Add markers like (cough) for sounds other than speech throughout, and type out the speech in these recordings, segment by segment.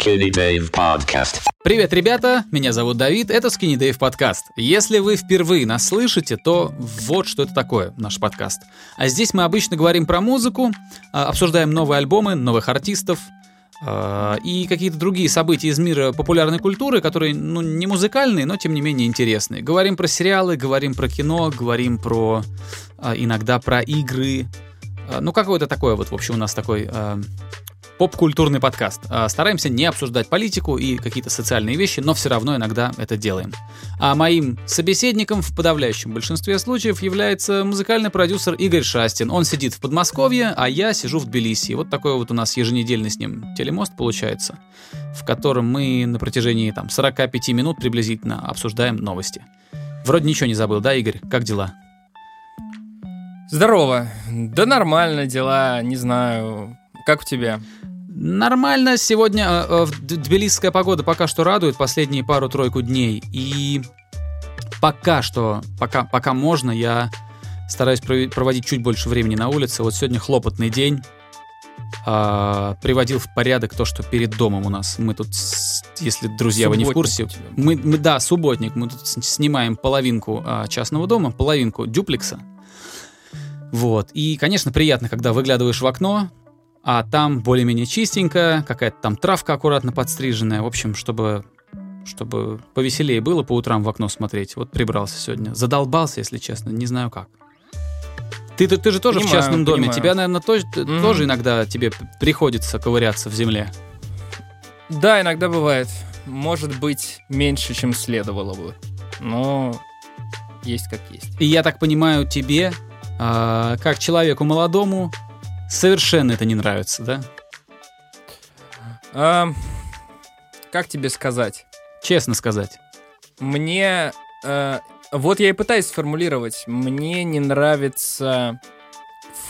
Skinny Dave Podcast. Привет, ребята! Меня зовут Давид, это Skinny Dave подкаст. Если вы впервые нас слышите, то вот что это такое, наш подкаст. А здесь мы обычно говорим про музыку, а, обсуждаем новые альбомы, новых артистов, а, и какие-то другие события из мира популярной культуры, которые, ну, не музыкальные, но тем не менее интересные. Говорим про сериалы, говорим про кино, говорим про а, иногда про игры. Ну, какое-то такое вот, в общем, у нас такой поп-культурный подкаст. А, стараемся не обсуждать политику и какие-то социальные вещи, но все равно иногда это делаем. А моим собеседником в подавляющем большинстве случаев является музыкальный продюсер Игорь Шастин. Он сидит в Подмосковье, а я сижу в Тбилиси. Вот такой вот у нас еженедельный с ним телемост получается, в котором мы на протяжении там 45 минут приблизительно обсуждаем новости. Вроде ничего не забыл, да, Игорь? Как дела? Здорово. Да нормально дела, не знаю. Как у тебя? Нормально. Сегодня э, э тбилисская погода пока что радует последние пару-тройку дней. И пока что, пока, пока можно, я стараюсь проводить чуть больше времени на улице. Вот сегодня хлопотный день. А, приводил в порядок то, что перед домом у нас. Мы тут, если друзья, субботник вы не в курсе, мы, мы да, субботник. Мы тут снимаем половинку а, частного дома, половинку дюплекса. Вот. И, конечно, приятно, когда выглядываешь в окно, а там более-менее чистенько, какая-то там травка аккуратно подстриженная, в общем, чтобы чтобы повеселее было по утрам в окно смотреть. Вот прибрался сегодня. Задолбался, если честно, не знаю как. Ты, ты, ты же тоже понимаю, в частном доме. Понимаю. Тебя, наверное, тоже, mm-hmm. тоже иногда тебе приходится ковыряться в земле. Да, иногда бывает. Может быть, меньше, чем следовало бы. Но есть как есть. И я так понимаю, тебе, э, как человеку молодому, совершенно это не нравится, да? А, как тебе сказать? Честно сказать. Мне... Э, вот я и пытаюсь сформулировать. Мне не нравится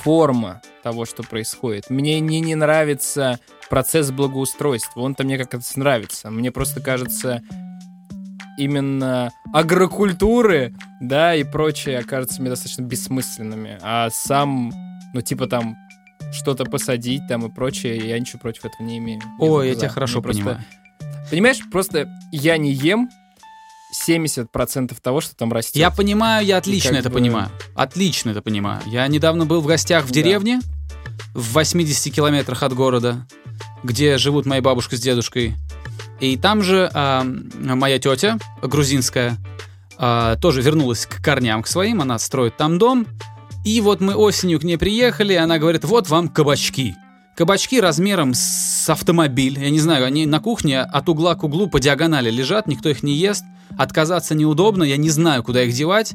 форма того, что происходит. Мне не, не нравится процесс благоустройства. Он-то мне как-то нравится. Мне просто кажется, именно агрокультуры, да, и прочее кажется мне достаточно бессмысленными. А сам, ну, типа там что-то посадить там и прочее, я ничего против этого не имею. Ой, я тебя хорошо Мне понимаю. Просто... Понимаешь, просто я не ем 70% того, что там растет. Я понимаю, я отлично это бы... понимаю. Отлично это понимаю. Я недавно был в гостях в деревне, да. в 80 километрах от города, где живут моя бабушка с дедушкой. И там же а, моя тетя, грузинская, а, тоже вернулась к корням к своим, она строит там дом, и вот мы осенью к ней приехали, она говорит, вот вам кабачки. Кабачки размером с автомобиль. Я не знаю, они на кухне от угла к углу по диагонали лежат, никто их не ест. Отказаться неудобно, я не знаю, куда их девать.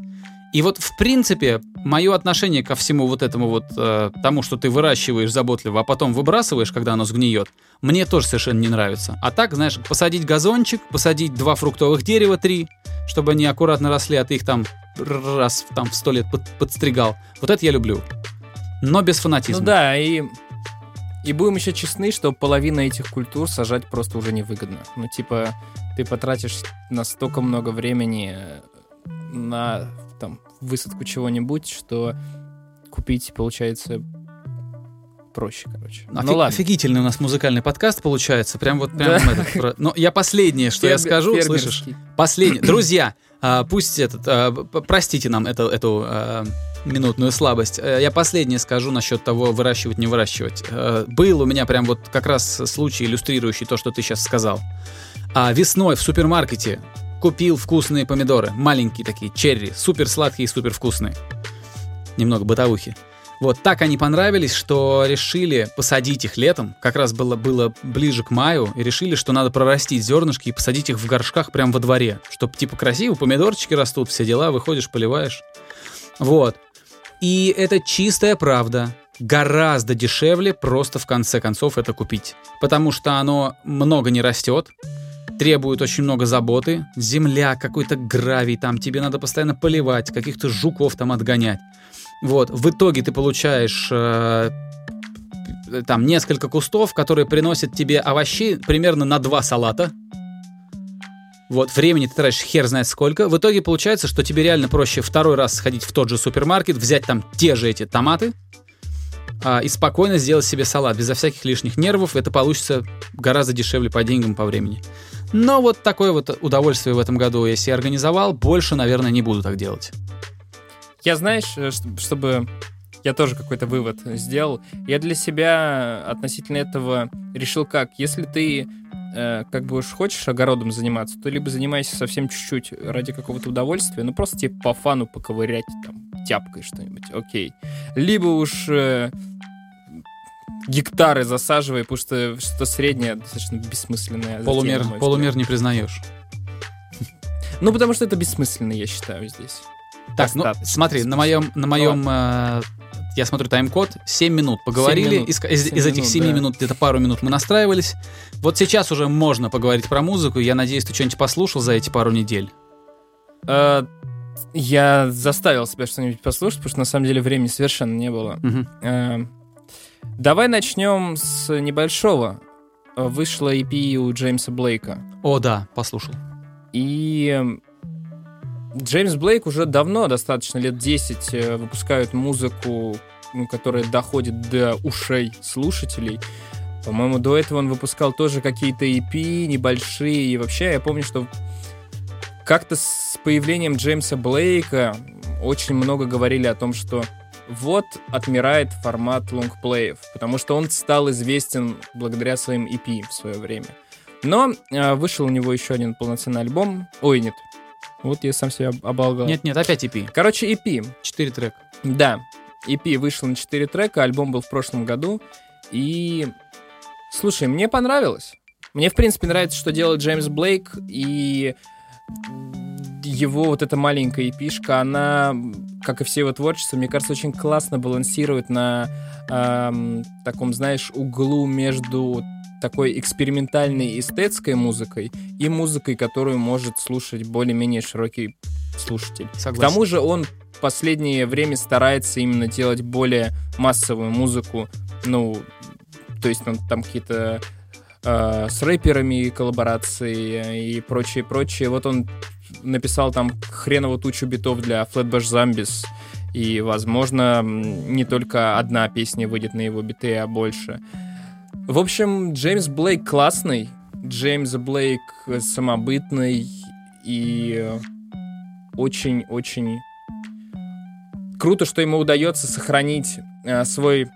И вот, в принципе, мое отношение ко всему вот этому вот, э, тому, что ты выращиваешь заботливо, а потом выбрасываешь, когда оно сгниет, мне тоже совершенно не нравится. А так, знаешь, посадить газончик, посадить два фруктовых дерева, три, чтобы они аккуратно росли, а ты их там раз там в сто лет под, подстригал. Вот это я люблю. Но без фанатизма. Ну да, и и будем еще честны, что половина этих культур сажать просто уже невыгодно. Ну, типа, ты потратишь настолько много времени на там, высадку чего-нибудь, что купить, получается, проще, короче. Ну, Офиг, ладно. Офигительный у нас музыкальный подкаст получается. Прям вот прям да. этот. Но я последнее, что я скажу, слышишь? Последнее. Друзья, а, пусть этот, а, простите нам эту, эту а, минутную слабость. Э, я последнее скажу насчет того, выращивать, не выращивать. Э, был у меня прям вот как раз случай, иллюстрирующий то, что ты сейчас сказал. Весной в супермаркете купил вкусные помидоры, маленькие такие, черри, супер сладкие и супер вкусные. Немного бытовухи. Вот так они понравились, что решили посадить их летом. Как раз было, было ближе к маю. И решили, что надо прорастить зернышки и посадить их в горшках прямо во дворе. Чтоб типа красиво, помидорчики растут, все дела, выходишь, поливаешь. Вот. И это чистая правда. Гораздо дешевле просто в конце концов это купить. Потому что оно много не растет, требует очень много заботы. Земля, какой-то гравий там, тебе надо постоянно поливать, каких-то жуков там отгонять. Вот, в итоге ты получаешь э, там несколько кустов, которые приносят тебе овощей примерно на два салата. Вот, времени ты тратишь хер знает сколько. В итоге получается, что тебе реально проще второй раз сходить в тот же супермаркет, взять там те же эти томаты, а, и спокойно сделать себе салат безо всяких лишних нервов. Это получится гораздо дешевле по деньгам, по времени. Но вот такое вот удовольствие в этом году я себе организовал. Больше, наверное, не буду так делать. Я, знаешь, э, чтобы я тоже какой-то вывод сделал. Я для себя относительно этого решил как. Если ты э, как бы уж хочешь огородом заниматься, то либо занимайся совсем чуть-чуть ради какого-то удовольствия, ну просто тебе по фану поковырять там тяпкой что-нибудь, окей. Либо уж э, гектары засаживай, потому что что-то среднее достаточно бессмысленное. Полумер, затем, полумер не признаешь. Ну, потому что это бессмысленно, я считаю, здесь. Так, ну, смотри, на моем, на моем э, я смотрю тайм-код, 7 минут поговорили, минут. из, из, из этих 7 минут, минут где-то пару минут мы настраивались. Вот сейчас уже можно поговорить про музыку, я надеюсь, ты что-нибудь послушал за эти пару недель. Uh, я заставил себя что-нибудь послушать, потому что на самом деле времени совершенно не было. Uh-huh. Uh, давай начнем с небольшого. Вышла EP у Джеймса Блейка. О, да, послушал. И Джеймс Блейк уже давно, достаточно лет 10, э, выпускают музыку, которая доходит до ушей слушателей. По-моему, до этого он выпускал тоже какие-то EP небольшие. И вообще, я помню, что как-то с появлением Джеймса Блейка очень много говорили о том, что вот отмирает формат лонгплеев, потому что он стал известен благодаря своим EP в свое время. Но э, вышел у него еще один полноценный альбом. Ой, нет, вот я сам себя оболгал. Нет-нет, опять EP. Короче, EP. Четыре трека. Да. EP вышел на четыре трека, альбом был в прошлом году. И... Слушай, мне понравилось. Мне, в принципе, нравится, что делает Джеймс Блейк, и его вот эта маленькая эпишка, она, как и все его творчество, мне кажется, очень классно балансирует на эм, таком, знаешь, углу между такой экспериментальной эстетской музыкой и музыкой, которую может слушать более-менее широкий слушатель. Согласен. К тому же он в последнее время старается именно делать более массовую музыку, ну, то есть он там какие-то э, с рэперами коллаборации и прочее, прочее. Вот он написал там хреново тучу битов для Flatbush Zombies, и, возможно, не только одна песня выйдет на его биты, а больше. В общем, Джеймс Блейк классный, Джеймс Блейк самобытный и очень-очень круто, что ему удается сохранить э, свой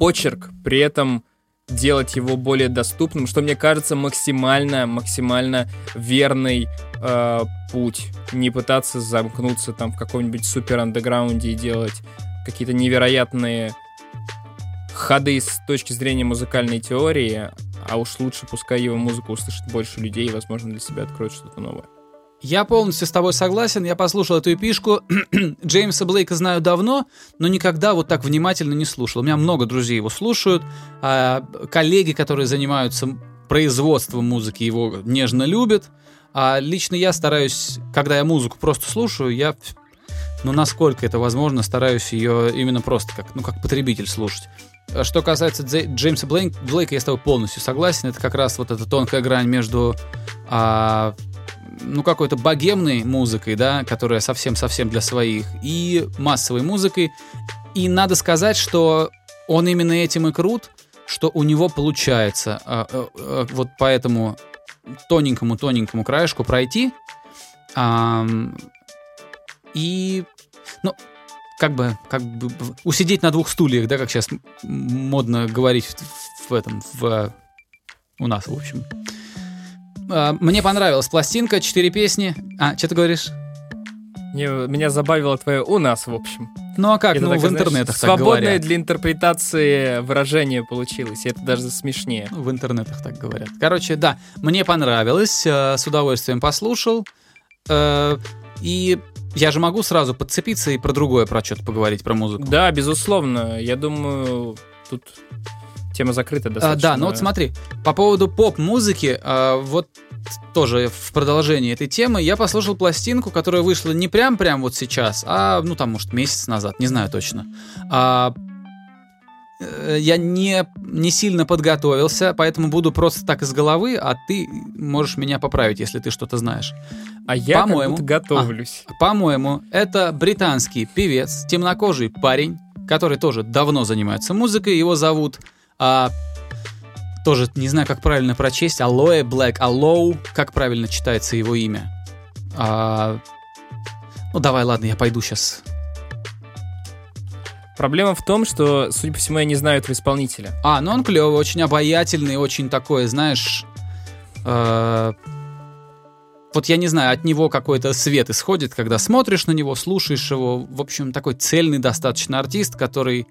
почерк, при этом делать его более доступным, что мне кажется максимально, максимально верный э, путь. Не пытаться замкнуться там в каком-нибудь супер андеграунде и делать какие-то невероятные ходы с точки зрения музыкальной теории, а уж лучше пускай его музыку услышит больше людей и, возможно, для себя откроет что-то новое. Я полностью с тобой согласен. Я послушал эту эпишку. (clears throat) Джеймса Блейка знаю давно, но никогда вот так внимательно не слушал. У меня много друзей его слушают. А коллеги, которые занимаются производством музыки, его нежно любят. А лично я стараюсь, когда я музыку просто слушаю, я, ну, насколько это возможно, стараюсь ее именно просто как, ну, как потребитель слушать. А что касается Джеймса Блейк, Блейка, я с тобой полностью согласен. Это как раз вот эта тонкая грань между а, ну, какой-то богемной музыкой, да, которая совсем-совсем для своих, и массовой музыкой. И надо сказать, что он именно этим и крут, что у него получается а, а, а, вот по этому тоненькому-тоненькому краешку пройти. А, и, ну, как бы, как бы усидеть на двух стульях, да, как сейчас модно говорить в, в этом, в, у нас, в общем. А, мне понравилась пластинка, четыре песни. А, что ты говоришь? Не, меня забавило твое «у нас», в общем. Ну а как? Это ну, так, в интернетах знаешь, так Свободное для интерпретации выражение получилось, и это даже смешнее. В интернетах так говорят. Короче, да, мне понравилось, э, с удовольствием послушал. Э, и я же могу сразу подцепиться и про другое, про что-то поговорить, про музыку. Да, безусловно. Я думаю, тут тема закрыта достаточно. А, да, ну вот смотри, по поводу поп-музыки, а, вот тоже в продолжении этой темы, я послушал пластинку, которая вышла не прям-прям вот сейчас, а, ну там, может, месяц назад, не знаю точно. А, я не, не сильно подготовился, поэтому буду просто так из головы, а ты можешь меня поправить, если ты что-то знаешь. А я по-моему, готовлюсь. А, по-моему, это британский певец, темнокожий парень, который тоже давно занимается музыкой. Его зовут... А, тоже не знаю, как правильно прочесть. Алоэ Black. Алоу. Как правильно читается его имя? А, ну давай, ладно, я пойду сейчас. Проблема в том, что, судя по всему, я не знаю этого исполнителя. А, ну он клевый, очень обаятельный, очень такой, знаешь... Э, вот я не знаю, от него какой-то свет исходит, когда смотришь на него, слушаешь его. В общем, такой цельный достаточно артист, который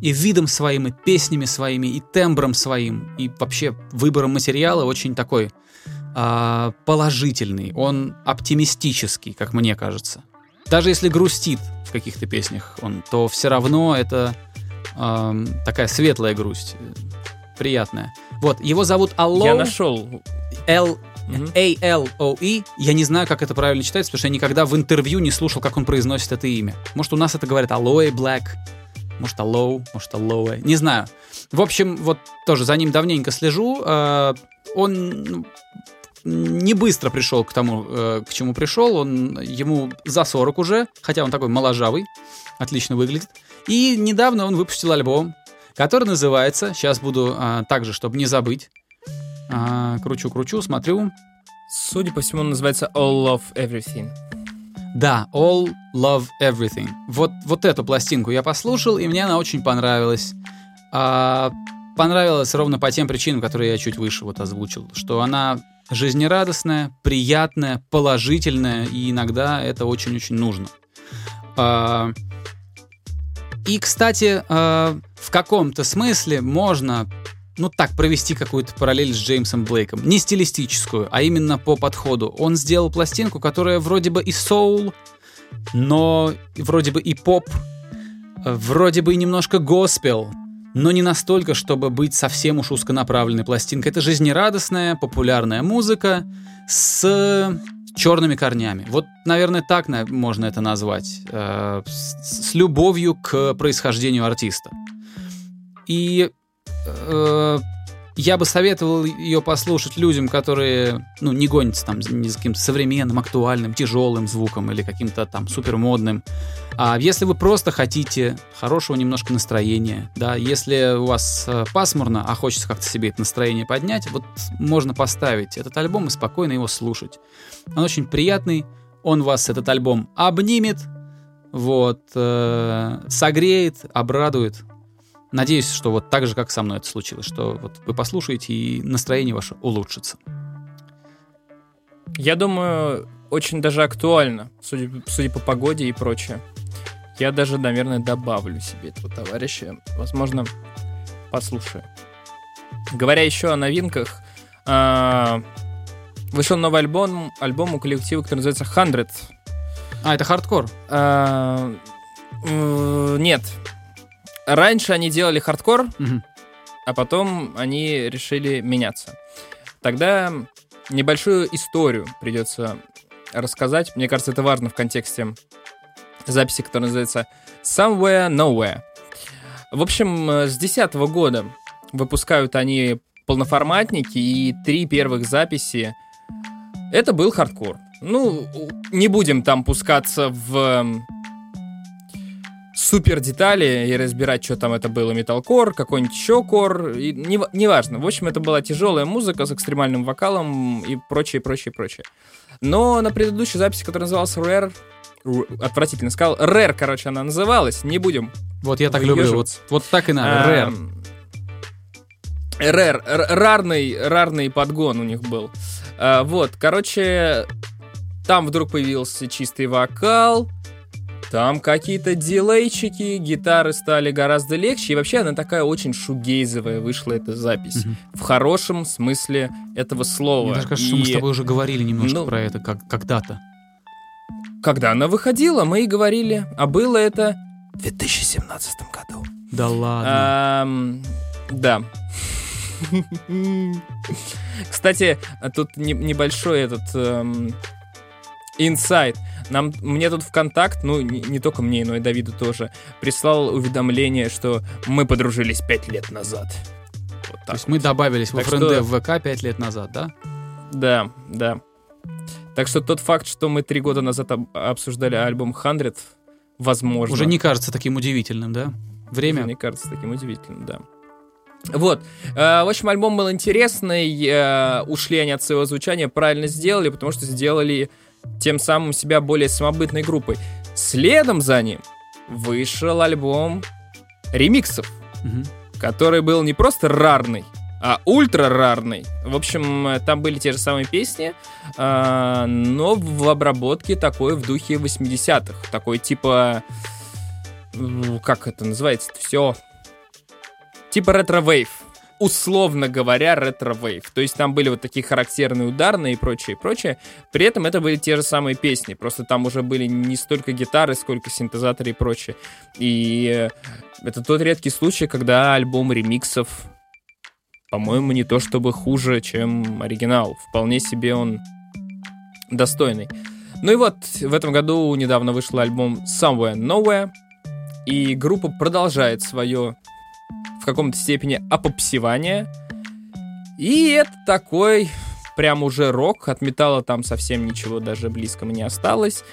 и видом своим, и песнями своими, и тембром своим, и вообще выбором материала очень такой э, положительный. Он оптимистический, как мне кажется. Даже если грустит в каких-то песнях он, то все равно это э, такая светлая грусть, приятная. Вот, его зовут Алло. Я нашел. L A-L-O-E. Я не знаю, как это правильно читается, потому что я никогда в интервью не слушал, как он произносит это имя. Может, у нас это говорят Aloe Black, может, Allow, может, Aloe. Не знаю. В общем, вот тоже за ним давненько слежу. Э, он ну, не быстро пришел к тому, э, к чему пришел. Он ему за 40 уже, хотя он такой моложавый, отлично выглядит. И недавно он выпустил альбом, который называется, сейчас буду а, также, чтобы не забыть, а, кручу-кручу, смотрю. Судя по всему, он называется All Love Everything. Да, All Love Everything. Вот, вот эту пластинку я послушал, и мне она очень понравилась. А, понравилась ровно по тем причинам, которые я чуть выше вот озвучил. Что она жизнерадостная, приятная, положительная, и иногда это очень-очень нужно. А, и, кстати, а, в каком-то смысле можно ну так, провести какую-то параллель с Джеймсом Блейком. Не стилистическую, а именно по подходу. Он сделал пластинку, которая вроде бы и соул, но вроде бы и поп, вроде бы и немножко госпел, но не настолько, чтобы быть совсем уж узконаправленной пластинкой. Это жизнерадостная, популярная музыка с черными корнями. Вот, наверное, так можно это назвать. Э, с, любовью к происхождению артиста. И э, я бы советовал ее послушать людям, которые, ну, не гонятся там ни за каким-то современным, актуальным, тяжелым звуком или каким-то там супермодным. А если вы просто хотите хорошего немножко настроения, да, если у вас э, пасмурно, а хочется как-то себе это настроение поднять, вот можно поставить этот альбом и спокойно его слушать. Он очень приятный, он вас, этот альбом, обнимет, вот, э, согреет, обрадует, Надеюсь, что вот так же, как со мной это случилось, что вот вы послушаете, и настроение ваше улучшится. Я думаю, очень даже актуально, судя, судя по погоде и прочее. Я даже, наверное, добавлю себе этого товарища. Возможно, послушаю. Говоря еще о новинках, а, вышел новый альбом, альбом у коллектива, который называется Hundredth. А, это хардкор? А, нет, раньше они делали хардкор, угу. а потом они решили меняться. Тогда небольшую историю придется рассказать. Мне кажется, это важно в контексте записи, которая называется Somewhere Nowhere. В общем, с 2010 года выпускают они полноформатники, и три первых записи это был хардкор. Ну, не будем там пускаться в супер детали и разбирать, что там это было, металкор, какой-нибудь еще кор, и не, неважно. В общем, это была тяжелая музыка с экстремальным вокалом и прочее, прочее, прочее. Но на предыдущей записи, которая называлась Rare, отвратительно сказал, Rare, короче, она называлась, не будем. Вот я так люблю, вот, вот так и надо, Rare. Rare, рарный, рарный подгон у них был. А, вот, короче, там вдруг появился чистый вокал, там какие-то дилейчики, гитары стали гораздо легче. И вообще она такая очень шугейзовая вышла эта запись. Угу. В хорошем смысле этого слова. Мне даже кажется, и... что мы с тобой уже говорили немножко ну, про это как, когда-то. Когда она выходила, мы и говорили. А было это в 2017 году. Да ладно. да. Кстати, тут небольшой этот инсайт. Нам, мне тут ВКонтакт, ну, не, не только мне, но и Давиду тоже, прислал уведомление, что мы подружились пять лет назад. Вот То есть вот. мы добавились так в ФРНД что... в ВК пять лет назад, да? Да, да. Так что тот факт, что мы три года назад об- обсуждали альбом 100, возможно... Уже не кажется таким удивительным, да? Время. Мне кажется таким удивительным, да. Вот. Э, в общем, альбом был интересный. Э, ушли они от своего звучания, правильно сделали, потому что сделали тем самым себя более самобытной группой. Следом за ним вышел альбом ремиксов, угу. который был не просто рарный, а ультра рарный. В общем, там были те же самые песни, э, но в обработке такой в духе 80-х. Такой типа... Как это называется? Все типа ретро-вейв. Условно говоря, ретро-вейв. То есть там были вот такие характерные ударные и прочее, прочее. При этом это были те же самые песни. Просто там уже были не столько гитары, сколько синтезаторы и прочее. И это тот редкий случай, когда альбом ремиксов, по-моему, не то чтобы хуже, чем оригинал. Вполне себе он достойный. Ну и вот, в этом году недавно вышел альбом Somewhere Nowhere, и группа продолжает свое в каком-то степени опопсевание. И это такой прям уже рок, от металла там совсем ничего даже близкого не осталось,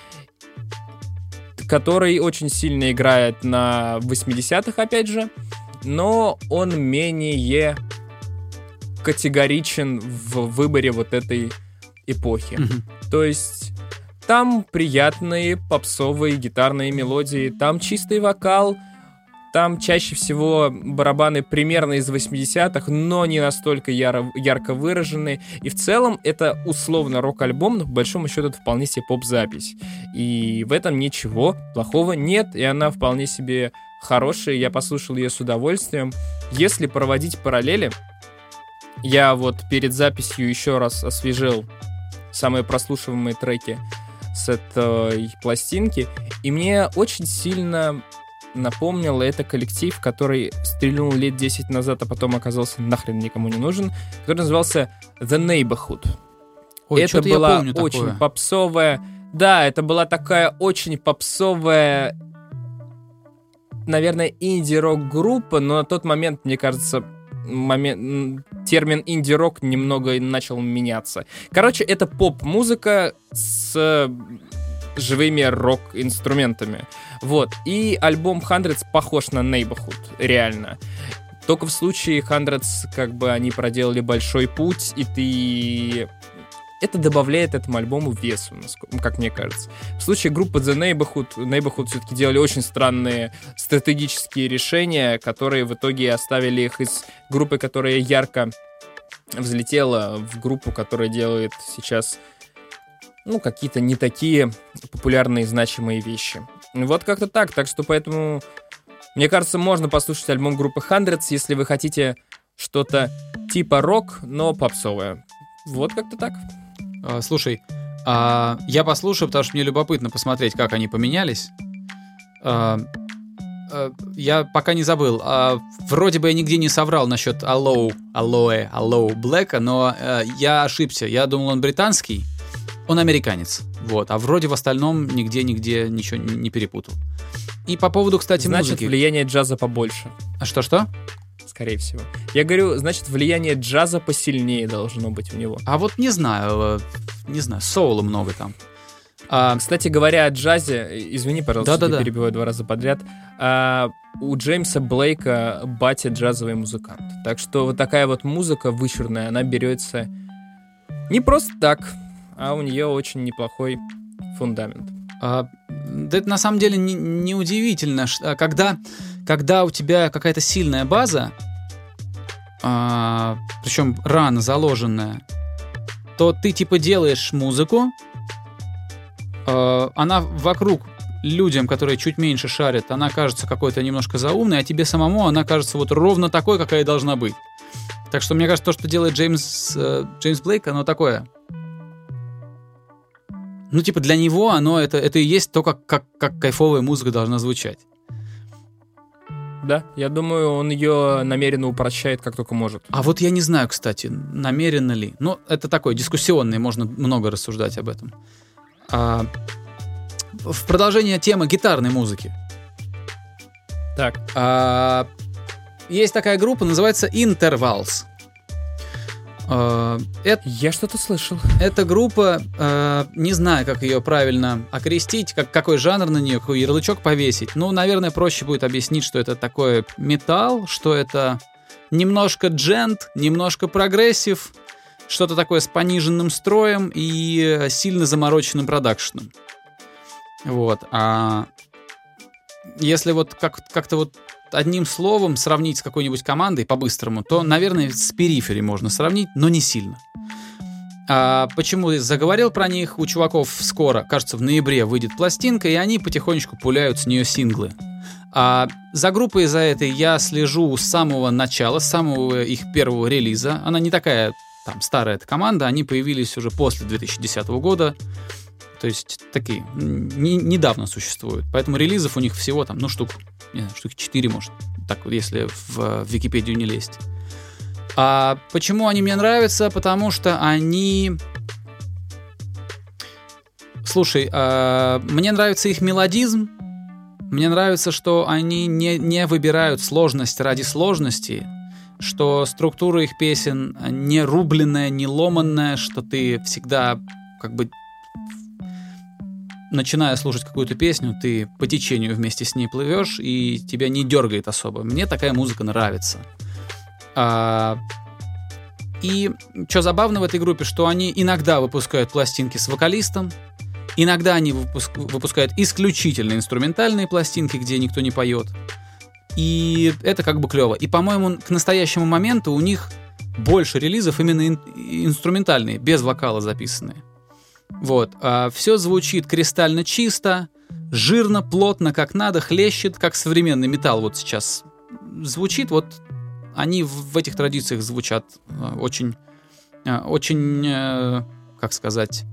который очень сильно играет на 80-х, опять же, но он менее категоричен в выборе вот этой эпохи. Mm-hmm. То есть там приятные попсовые гитарные мелодии, там чистый вокал, там чаще всего барабаны примерно из 80-х, но не настолько яро, ярко выраженные. И в целом это условно рок-альбом, но по большому счету это вполне себе поп-запись. И в этом ничего плохого нет, и она вполне себе хорошая, я послушал ее с удовольствием. Если проводить параллели, я вот перед записью еще раз освежил самые прослушиваемые треки с этой пластинки, и мне очень сильно напомнил это коллектив, который стрельнул лет 10 назад, а потом оказался нахрен никому не нужен, который назывался The Neighborhood. Ой, это была очень такое. попсовая... Да, это была такая очень попсовая, наверное, инди-рок группа, но на тот момент, мне кажется, момент, термин инди-рок немного начал меняться. Короче, это поп-музыка с живыми рок-инструментами. Вот. И альбом Hundreds похож на Neighborhood, реально. Только в случае Hundreds, как бы, они проделали большой путь, и ты... Это добавляет этому альбому весу, как мне кажется. В случае группы The Neighborhood, Neighborhood все-таки делали очень странные стратегические решения, которые в итоге оставили их из группы, которая ярко взлетела в группу, которая делает сейчас ну, какие-то не такие популярные значимые вещи. Вот как-то так. Так что поэтому, мне кажется, можно послушать альбом группы Hundreds, если вы хотите что-то типа рок, но попсовое. Вот как-то так. А, слушай, а, я послушаю, потому что мне любопытно посмотреть, как они поменялись. А, а, я пока не забыл. А, вроде бы я нигде не соврал насчет Allow, Alloe, Allow Black, но а, я ошибся. Я думал, он британский. Он американец. Вот. А вроде в остальном нигде-нигде ничего не перепутал. И по поводу, кстати, значит, музыки. влияние джаза побольше. А что-что? Скорее всего. Я говорю, значит, влияние джаза посильнее должно быть у него. А вот не знаю, э, не знаю, соула много там. А, Кстати говоря о джазе, извини, пожалуйста, да, да, я перебиваю два раза подряд. А, у Джеймса Блейка батя джазовый музыкант. Так что вот такая вот музыка вычурная, она берется не просто так а у нее очень неплохой фундамент. А, да это на самом деле не, не удивительно, а когда, когда у тебя какая-то сильная база, а, причем рано заложенная, то ты типа делаешь музыку, а, она вокруг людям, которые чуть меньше шарят, она кажется какой-то немножко заумной, а тебе самому она кажется вот ровно такой, какая должна быть. Так что мне кажется, то, что делает Джеймс, э, Джеймс Блейк, оно такое ну, типа, для него оно это, это и есть то, как, как, как кайфовая музыка должна звучать. Да, я думаю, он ее намеренно упрощает, как только может. А вот я не знаю, кстати, намеренно ли. Ну, это такой дискуссионный, можно много рассуждать об этом. А, в продолжение темы гитарной музыки. Так. А, есть такая группа, называется Intervals. Э, это, Я что-то слышал. Эта группа, э, не знаю, как ее правильно окрестить, как, какой жанр на нее, какой ярлычок повесить. Ну, наверное, проще будет объяснить, что это такой металл, что это немножко джент, немножко прогрессив, что-то такое с пониженным строем и сильно замороченным продакшеном. Вот. А если вот как- как-то вот одним словом сравнить с какой-нибудь командой по-быстрому, то, наверное, с перифери можно сравнить, но не сильно. А почему заговорил про них? У чуваков скоро, кажется, в ноябре выйдет пластинка, и они потихонечку пуляют с нее синглы. А за группой за этой я слежу с самого начала, с самого их первого релиза. Она не такая там старая эта команда, они появились уже после 2010 года. То есть такие, не, недавно существуют. Поэтому релизов у них всего там, ну, штук, не знаю, штук 4, может, так вот, если в, в Википедию не лезть. А почему они мне нравятся? Потому что они... Слушай, а, мне нравится их мелодизм, мне нравится, что они не, не выбирают сложность ради сложности, что структура их песен не рубленная, не ломанная, что ты всегда как бы начиная слушать какую-то песню, ты по течению вместе с ней плывешь, и тебя не дергает особо. Мне такая музыка нравится. А, и что забавно в этой группе, что они иногда выпускают пластинки с вокалистом, иногда они выпуск, выпускают исключительно инструментальные пластинки, где никто не поет. И это как бы клево. И, по-моему, к настоящему моменту у них больше релизов именно ин- инструментальные, без вокала записанные. Вот. А все звучит кристально чисто, жирно, плотно, как надо, хлещет, как современный металл вот сейчас звучит. Вот они в этих традициях звучат а, очень, а, очень, э, как сказать,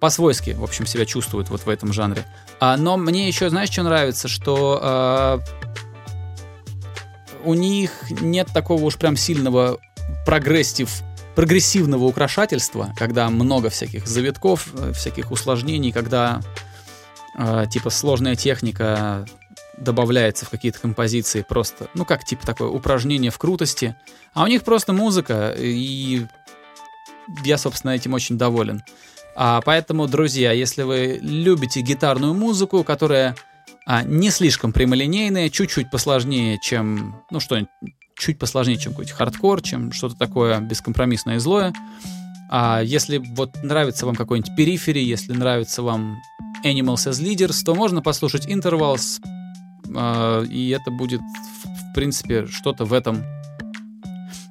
по-свойски, в общем, себя чувствуют вот в этом жанре. А, но мне еще, знаешь, что нравится, что у них нет такого уж прям сильного прогрессив прогрессивного украшательства, когда много всяких завитков, э, всяких усложнений, когда э, типа сложная техника добавляется в какие-то композиции просто, ну как типа такое упражнение в крутости, а у них просто музыка, и я, собственно, этим очень доволен. А поэтому, друзья, если вы любите гитарную музыку, которая а, не слишком прямолинейная, чуть-чуть посложнее, чем, ну что, чуть посложнее, чем какой-то хардкор, чем что-то такое бескомпромиссное и злое. А если вот нравится вам какой-нибудь перифери, если нравится вам Animals as Leaders, то можно послушать Intervals, э, и это будет, в, принципе, что-то в этом,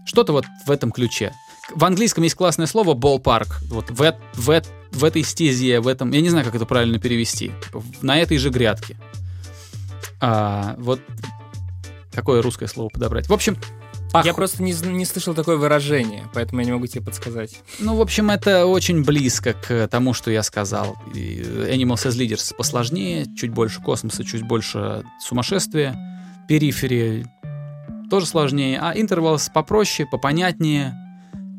что-то вот в этом ключе. В английском есть классное слово ballpark. Вот в, в, в этой стезе, в этом, я не знаю, как это правильно перевести, на этой же грядке. А, вот Какое русское слово подобрать? В общем, Пох... Я просто не, не слышал такое выражение, поэтому я не могу тебе подсказать. Ну, в общем, это очень близко к тому, что я сказал. Animals as Leaders посложнее, чуть больше космоса, чуть больше сумасшествия. Периферия тоже сложнее, а Intervals попроще, попонятнее,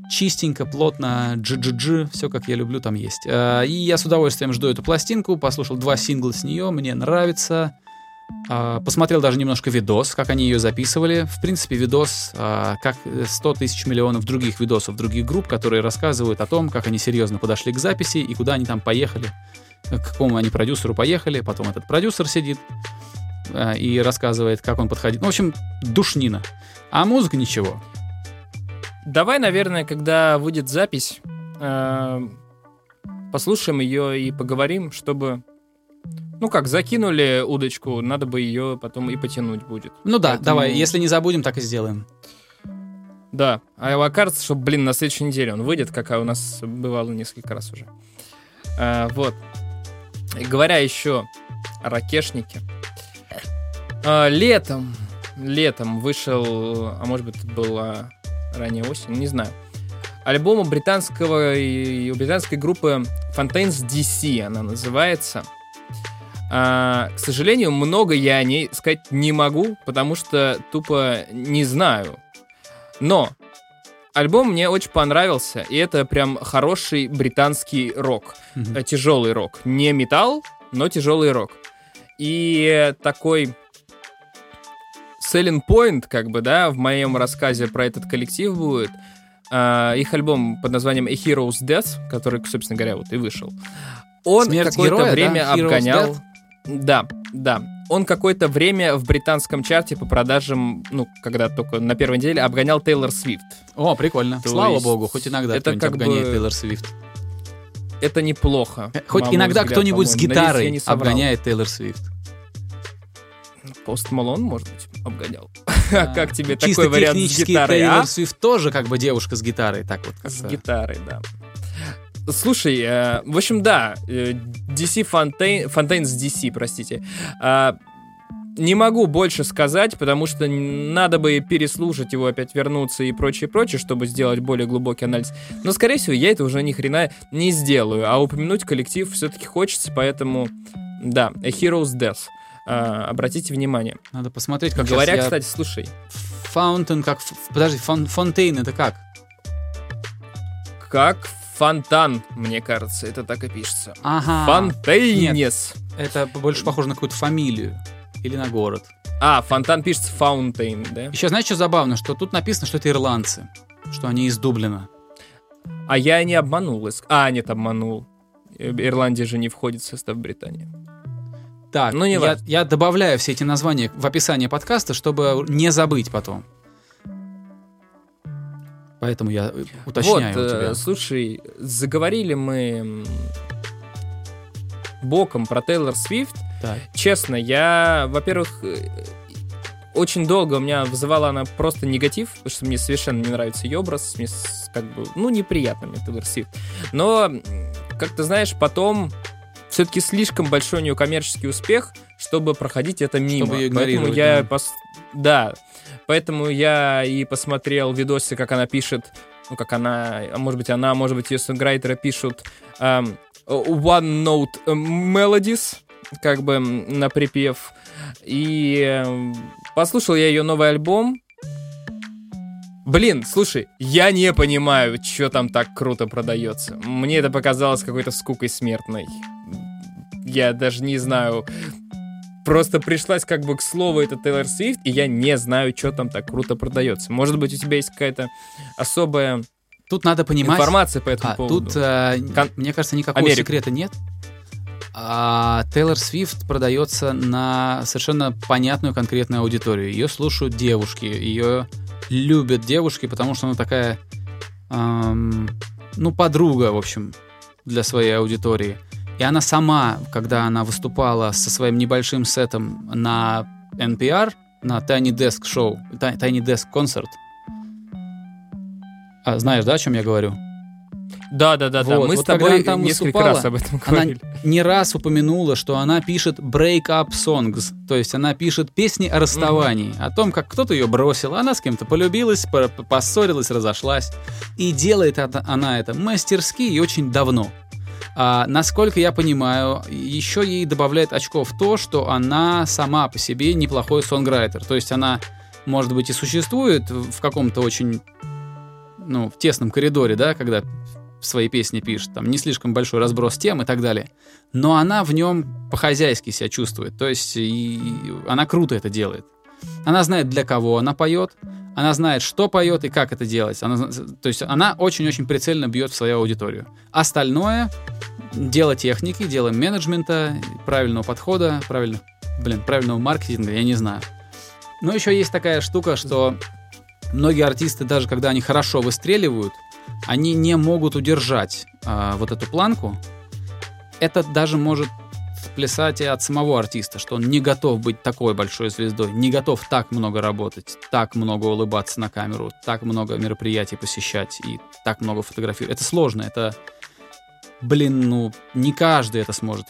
чистенько, плотно, GGG, все как я люблю там есть. А, и я с удовольствием жду эту пластинку, послушал два сингла с нее, мне нравится. А, посмотрел даже немножко видос, как они ее записывали. В принципе, видос, а, как 100 тысяч миллионов других видосов других групп, которые рассказывают о том, как они серьезно подошли к записи и куда они там поехали, к какому они продюсеру поехали. Потом этот продюсер сидит а, и рассказывает, как он подходит. Ну, в общем, душнина. А музыка ничего. Давай, наверное, когда выйдет запись, послушаем ее и поговорим, чтобы ну как, закинули удочку, надо бы ее потом и потянуть будет. Ну да, Поэтому... давай, если не забудем, так и сделаем. Да, а кажется, что, блин, на следующей неделе он выйдет, как у нас бывало несколько раз уже. А, вот. И говоря еще о ракешнике. А, летом, летом вышел, а может быть, это была ранняя осень, не знаю. Альбом у британского и британской группы Fontaines DC она называется. А, к сожалению, много я о ней сказать не могу, потому что тупо не знаю. Но альбом мне очень понравился, и это прям хороший британский рок, mm-hmm. тяжелый рок, не металл, но тяжелый рок. И такой selling point, как бы, да, в моем рассказе про этот коллектив будет. э, их альбом под названием A Hero's Death, который, собственно говоря, вот и вышел, он какое-то время да? обгонял... Да, да. Он какое-то время в британском чарте по продажам, ну, когда только на первой неделе, обгонял Тейлор Свифт. О, прикольно. То Слава богу, хоть иногда это как обгоняет бы... Тейлор Свифт. Это неплохо. Хоть иногда кто-нибудь с гитарой обгоняет Тейлор Свифт. Пост Малон, может быть, обгонял. (laughs) А, как тебе такой вариант с гитарой, Тейлор а? Свифт тоже как бы девушка с гитарой, так вот. С гитарой, да. Слушай, э, в общем, да, э, DC Fontaine, Fontaine с DC, простите. Э, не могу больше сказать, потому что надо бы переслушать его, опять вернуться и прочее, прочее, чтобы сделать более глубокий анализ. Но, скорее всего, я это уже ни хрена не сделаю. А упомянуть коллектив все-таки хочется, поэтому, да, A Hero's Death. А, обратите внимание. Надо посмотреть, как Говоря, я... кстати, слушай. Fountain, как... Подожди, Fontaine это как? Как Фонтан, мне кажется, это так и пишется. Ага. Fontaines. это больше похоже на какую-то фамилию или на город. А, фонтан пишется fountain, да? Еще знаешь, что забавно? Что тут написано, что это ирландцы, что они из Дублина. А я не обманул. А, нет, обманул. Ирландия же не входит в состав Британии. Так, ну, не я, я добавляю все эти названия в описание подкаста, чтобы не забыть потом. Поэтому я уточняю вот, у тебя. Э, слушай, заговорили мы боком про Тейлор Свифт. Так. Честно, я, во-первых, э, очень долго у меня вызывала она просто негатив, потому что мне совершенно не нравится ее образ, мне как бы, ну, неприятно мне Тейлор Свифт. Но, как ты знаешь, потом все-таки слишком большой у нее коммерческий успех, чтобы проходить это мимо. Чтобы Поэтому я... Пос... Да, Поэтому я и посмотрел видосы, как она пишет, ну, как она, а может быть, она, может быть, ее сонграйтеры пишут um, One Note Melodies, как бы на припев. И э, послушал я ее новый альбом. Блин, слушай, я не понимаю, что там так круто продается. Мне это показалось какой-то скукой смертной. Я даже не знаю, Просто пришлась как бы к слову это Тейлор Свифт, и я не знаю, что там так круто продается. Может быть, у тебя есть какая-то особая Тут надо понимать... Информация по этому а, поводу. Тут, э, Кон... мне кажется, никакого Америка. секрета нет. А Тейлор Свифт продается на совершенно понятную конкретную аудиторию. Ее слушают девушки, ее любят девушки, потому что она такая, эм, ну, подруга, в общем, для своей аудитории. И она сама, когда она выступала со своим небольшим сетом на NPR, на Tiny Desk Show, Tiny Desk Concert, а, знаешь, да, о чем я говорю? Да, да, да, вот, да. Мы вот с тобой там несколько выступала, раз об этом говорили. Она не раз упомянула, что она пишет break-up songs, то есть она пишет песни о расставании, mm-hmm. о том, как кто-то ее бросил, она с кем-то полюбилась, поссорилась, разошлась. И делает она это мастерски и очень давно. А, насколько я понимаю, еще ей добавляет очков то, что она сама по себе неплохой сонграйтер. То есть она, может быть, и существует в каком-то очень, ну, в тесном коридоре, да, когда свои песни пишет, там не слишком большой разброс тем и так далее. Но она в нем по-хозяйски себя чувствует. То есть и, и она круто это делает. Она знает, для кого она поет, она знает, что поет и как это делать. Она, то есть она очень-очень прицельно бьет в свою аудиторию. Остальное — дело техники, дело менеджмента, правильного подхода, правильных, блин, правильного маркетинга, я не знаю. Но еще есть такая штука, что многие артисты, даже когда они хорошо выстреливают, они не могут удержать а, вот эту планку. Это даже может плясать и от самого артиста, что он не готов быть такой большой звездой, не готов так много работать, так много улыбаться на камеру, так много мероприятий посещать и так много фотографировать. Это сложно, это, блин, ну, не каждый это сможет.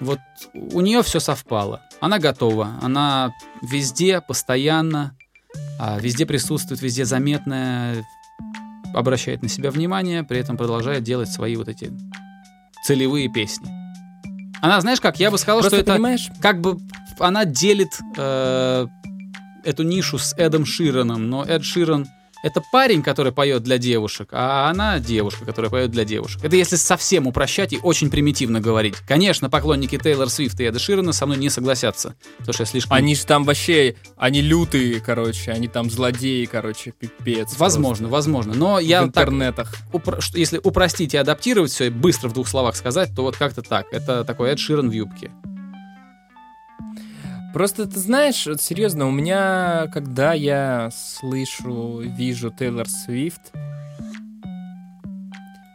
Вот у нее все совпало. Она готова, она везде, постоянно, а везде присутствует, везде заметная, обращает на себя внимание, при этом продолжает делать свои вот эти целевые песни. Она, знаешь как, я бы сказал, Просто что это понимаешь? как бы она делит э, эту нишу с Эдом Шираном, но Эд Ширан Это парень, который поет для девушек, а она девушка, которая поет для девушек. Это если совсем упрощать и очень примитивно говорить. Конечно, поклонники Тейлор Свифт и Эда Ширана со мной не согласятся, потому что я слишком... Они же там вообще, они лютые, короче, они там злодеи, короче, пипец. Возможно, просто. возможно, но я... В интернетах. Так, упро... если упростить и адаптировать все, и быстро в двух словах сказать, то вот как-то так. Это такой Эд Ширан в юбке. Просто ты знаешь, вот серьезно, у меня, когда я слышу, вижу Тейлор Свифт,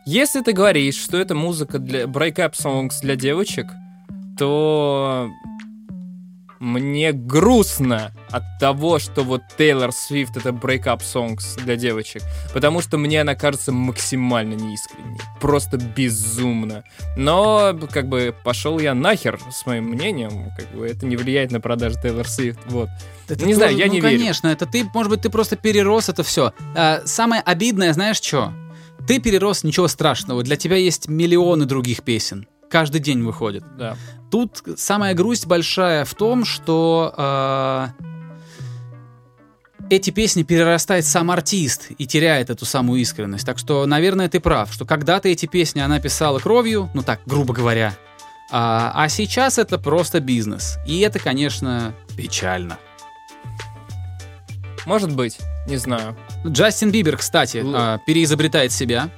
если ты говоришь, что это музыка для break-up songs для девочек, то мне грустно от того, что вот Тейлор Свифт это break-up songs для девочек. Потому что мне она кажется максимально неискренней. Просто безумно. Но, как бы, пошел я нахер с моим мнением. Как бы, это не влияет на продажи Тейлор Свифт. Вот. Это не знаю, я ну, не конечно, верю. конечно, это ты, может быть, ты просто перерос это все. А, самое обидное, знаешь что? Ты перерос, ничего страшного. Для тебя есть миллионы других песен каждый день выходит. Да. Тут самая грусть большая в том, что э, эти песни перерастает сам артист и теряет эту самую искренность. Так что, наверное, ты прав, что когда-то эти песни она писала кровью, ну так, грубо говоря, а, а сейчас это просто бизнес. И это, конечно, печально. Может быть, не знаю. Джастин Бибер, кстати, Л... переизобретает себя.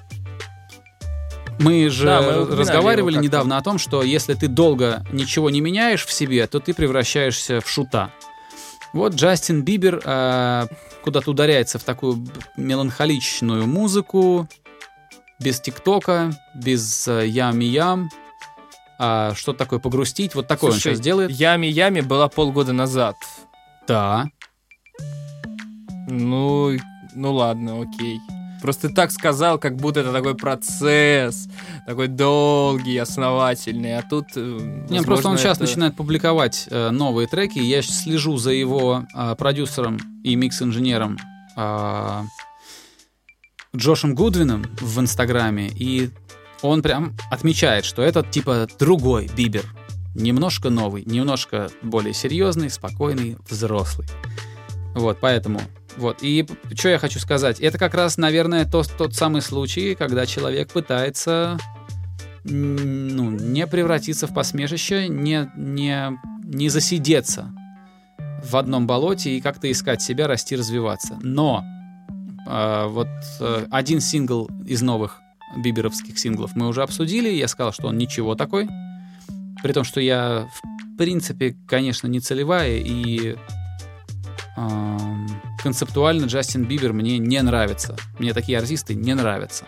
Мы же да, мы разговаривали недавно о том, что если ты долго ничего не меняешь в себе, то ты превращаешься в шута. Вот Джастин Бибер э, куда-то ударяется в такую меланхоличную музыку, без ТикТока, без э, Ями-Ям. А, что такое погрустить? Вот такое Слушай, он сейчас делает. Ями-Ями была полгода назад. Да. Ну, ну ладно, окей. Просто ты так сказал, как будто это такой процесс, такой долгий, основательный, а тут... Э, Не, просто он сейчас это... начинает публиковать э, новые треки, я слежу за его э, продюсером и микс-инженером э, Джошем Гудвином в Инстаграме, и он прям отмечает, что это типа другой Бибер, немножко новый, немножко более серьезный, спокойный, взрослый. Вот, поэтому вот, и что я хочу сказать? Это как раз, наверное, тот, тот самый случай, когда человек пытается ну, не превратиться в посмешище, не, не, не засидеться в одном болоте и как-то искать себя, расти, развиваться. Но э, вот э, один сингл из новых биберовских синглов мы уже обсудили, я сказал, что он ничего такой, при том, что я в принципе, конечно, не целевая и концептуально Джастин Бибер мне не нравится. Мне такие артисты не нравятся.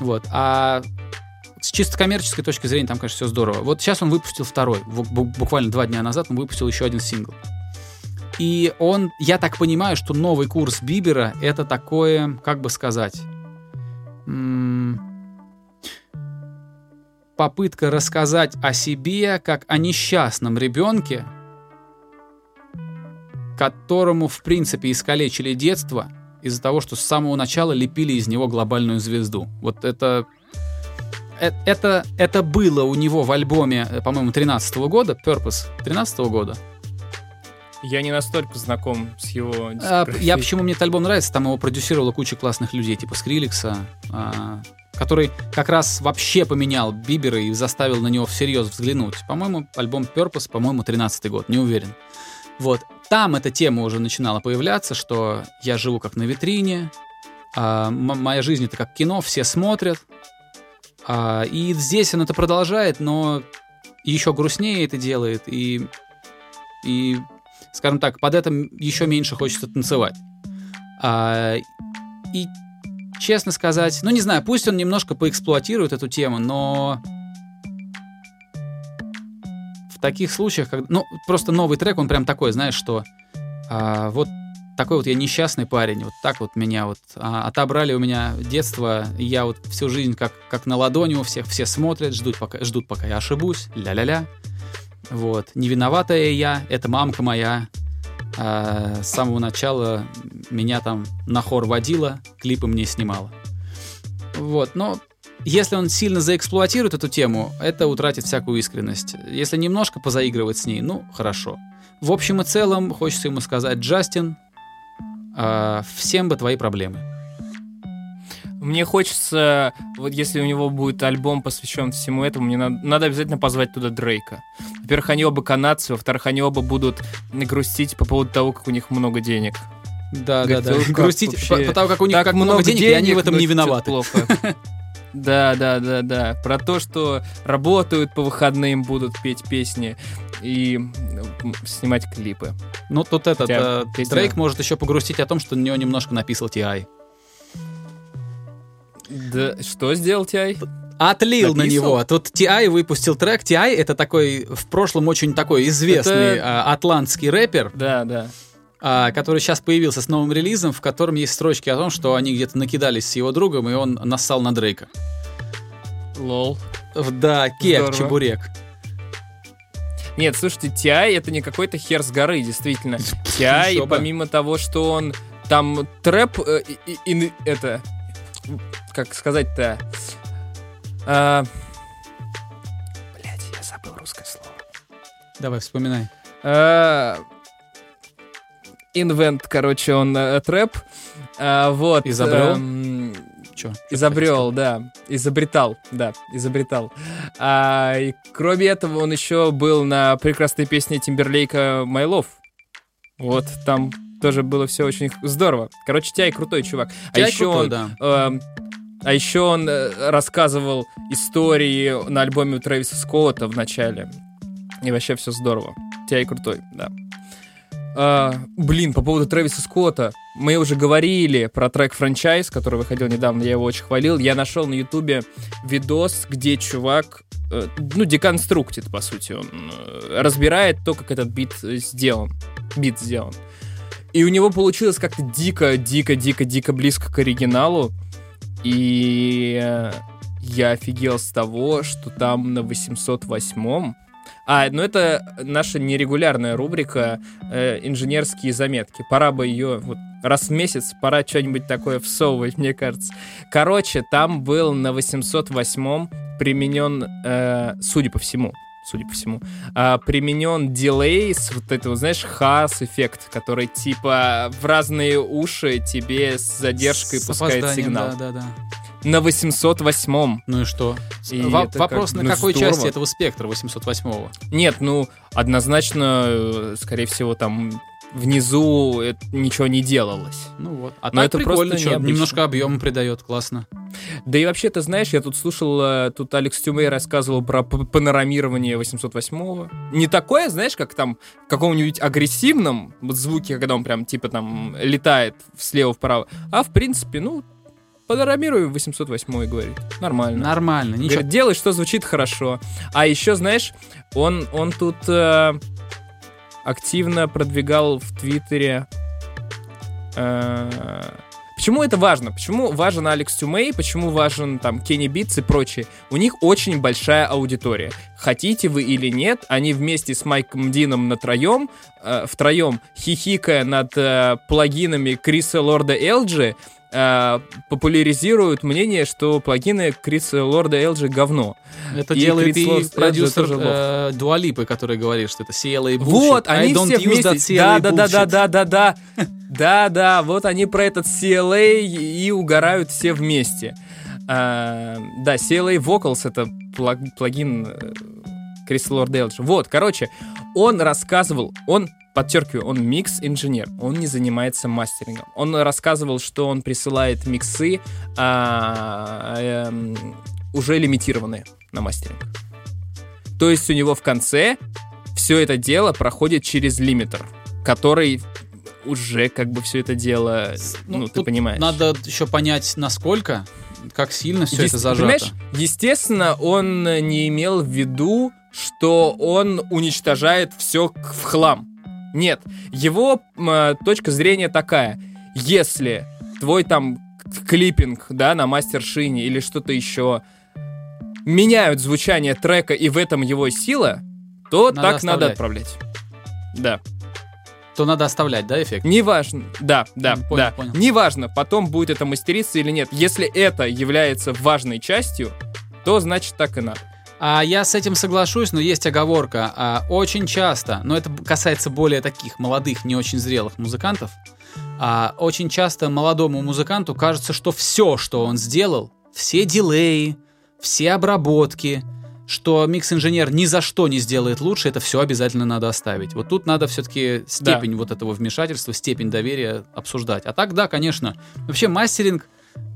Вот. А с чисто коммерческой точки зрения там, конечно, все здорово. Вот сейчас он выпустил второй. Буквально два дня назад он выпустил еще один сингл. И он, я так понимаю, что новый курс Бибера это такое, как бы сказать, попытка рассказать о себе как о несчастном ребенке, которому, в принципе, искалечили детство из-за того, что с самого начала лепили из него глобальную звезду. Вот это... Э, это, это было у него в альбоме, э, по-моему, 13 года, Purpose 13 года. Я не настолько знаком с его а, Я почему мне этот альбом нравится, там его продюсировала куча классных людей, типа Скриликса, а, который как раз вообще поменял Бибера и заставил на него всерьез взглянуть. По-моему, альбом Purpose, по-моему, 13 год, не уверен. Вот. Там эта тема уже начинала появляться, что я живу как на витрине, а, моя жизнь это как кино, все смотрят. А, и здесь он это продолжает, но еще грустнее это делает, и, и скажем так, под это еще меньше хочется танцевать. А, и честно сказать, ну не знаю, пусть он немножко поэксплуатирует эту тему, но таких случаях, когда, ну, просто новый трек, он прям такой, знаешь, что а, вот такой вот я несчастный парень, вот так вот меня вот а, отобрали у меня детство, я вот всю жизнь как, как на ладони у всех, все смотрят, ждут пока, ждут, пока я ошибусь, ля-ля-ля. Вот, не виноватая я, это мамка моя, а, с самого начала меня там на хор водила, клипы мне снимала. Вот, но если он сильно заэксплуатирует эту тему, это утратит всякую искренность. Если немножко позаигрывать с ней, ну, хорошо. В общем и целом, хочется ему сказать, Джастин, э, всем бы твои проблемы. Мне хочется, вот если у него будет альбом посвящен всему этому, мне надо, надо обязательно позвать туда Дрейка. Во-первых, они оба канадцы, во-вторых, они оба будут грустить по поводу того, как у них много денег. Да, Говорит, да, да. Грустить по, по тому, как у них так как много денег, денег, и они в этом не виноваты. Плохо. (laughs) Да, да, да, да. Про то, что работают по выходным, будут петь песни и снимать клипы. Ну, тут этот э, песня... Дрейк может еще погрустить о том, что на него немножко написал Ти.I. Да, что сделал Ти.I.? Отлил Написал? на него. Тут Ти.I. выпустил трек. Ти.I. это такой, в прошлом очень такой известный это... атлантский рэпер. Да, да. А, который сейчас появился с новым релизом, в котором есть строчки о том, что они где-то накидались с его другом, и он нассал на Дрейка. Лол. Да, кек, Здорово. чебурек. Нет, слушайте, Тиай это не какой-то хер с горы, действительно. (laughs) Тиай, помимо того, что он там трэп, э, и, и, это, как сказать-то, а, Блять, я забыл русское слово. Давай, вспоминай. А, инвент, короче, он э, трэп. А, вот. Изобрел? Эм, Чё? Изобрел, да. Изобретал, да, изобретал. А, и кроме этого, он еще был на прекрасной песне Тимберлейка «My Love». Вот, там тоже было все очень здорово. Короче, Тяй крутой чувак. А Тяй еще крутой, он, да. э, а еще он э, рассказывал истории на альбоме у Трэвиса Скотта в начале. И вообще все здорово. Тяй крутой, да. А, блин, по поводу Трэвиса Скотта. Мы уже говорили про трек франчайз, который выходил недавно, я его очень хвалил. Я нашел на ютубе видос, где чувак, э, ну, деконструктит, по сути, он э, разбирает то, как этот бит сделан. Бит сделан. И у него получилось как-то дико, дико, дико, дико близко к оригиналу. И я офигел с того, что там на 808-м а, ну это наша нерегулярная рубрика э, «Инженерские заметки». Пора бы ее вот, раз в месяц, пора что-нибудь такое всовывать, мне кажется. Короче, там был на 808-м применен, э, судя по всему, судя по всему, а, применен дилей с вот этого, знаешь, хас-эффект, который типа в разные уши тебе с задержкой с пускает сигнал. Да, да, да на 808-м. Ну и что? И Во- вопрос, как, на ну, какой здорово. части этого спектра 808-го? Нет, ну, однозначно, э, скорее всего, там внизу ничего не делалось. Ну вот. А Но так это прикольно, просто что, немножко объема придает, классно. Да и вообще, ты знаешь, я тут слушал, э, тут Алекс Тюмей рассказывал про панорамирование 808-го. Не такое, знаешь, как там в каком-нибудь агрессивном звуке, когда он прям типа там летает слева-вправо, а в принципе, ну, Панорамирую 808 говорит. Нормально. Нормально, ничего. Говорит, делай, что звучит хорошо. А еще, знаешь, он, он тут э, активно продвигал в Твиттере... Э, почему это важно? Почему важен Алекс Тюмей? Почему важен там Кенни Битс и прочие? У них очень большая аудитория. Хотите вы или нет, они вместе с Майком Дином на троем, э, втроем хихикая над э, плагинами Криса Лорда Элджи, э, популяризируют мнение, что плагины Криса Лорда Элджи говно. Это и делает Крис и Лорд продюсер э, Дуалипы, который говорит, что это CLA bullshit. Вот, они все вместе. Да, да, да, да, да, да, да. Да, да, вот они про этот CLA и угорают все вместе. А, да, CLA Vocals это плагин э, Криса Лорда Элджи. Вот, короче, он рассказывал, он подчеркиваю, он микс-инженер, он не занимается мастерингом. Он рассказывал, что он присылает миксы а, а, уже лимитированные на мастеринг. То есть у него в конце все это дело проходит через лимитер, который уже как бы все это дело, ну, ну ты понимаешь. Надо еще понять, насколько, как сильно все Е- это зажато. Понимаешь, естественно, он не имел в виду, что он уничтожает все в хлам. Нет, его э, точка зрения такая. Если твой там клиппинг, да, на мастер-шине или что-то еще меняют звучание трека, и в этом его сила, то надо так оставлять. надо отправлять. Да. То надо оставлять, да, эффект? Неважно. Да, да, понял, да. Понял. Неважно, потом будет это мастериться или нет. Если это является важной частью, то значит так и надо. А я с этим соглашусь, но есть оговорка. А, очень часто, но это касается более таких молодых, не очень зрелых музыкантов, А очень часто молодому музыканту кажется, что все, что он сделал, все дилеи, все обработки, что микс-инженер ни за что не сделает лучше, это все обязательно надо оставить. Вот тут надо все-таки степень да. вот этого вмешательства, степень доверия обсуждать. А так, да, конечно. Вообще мастеринг,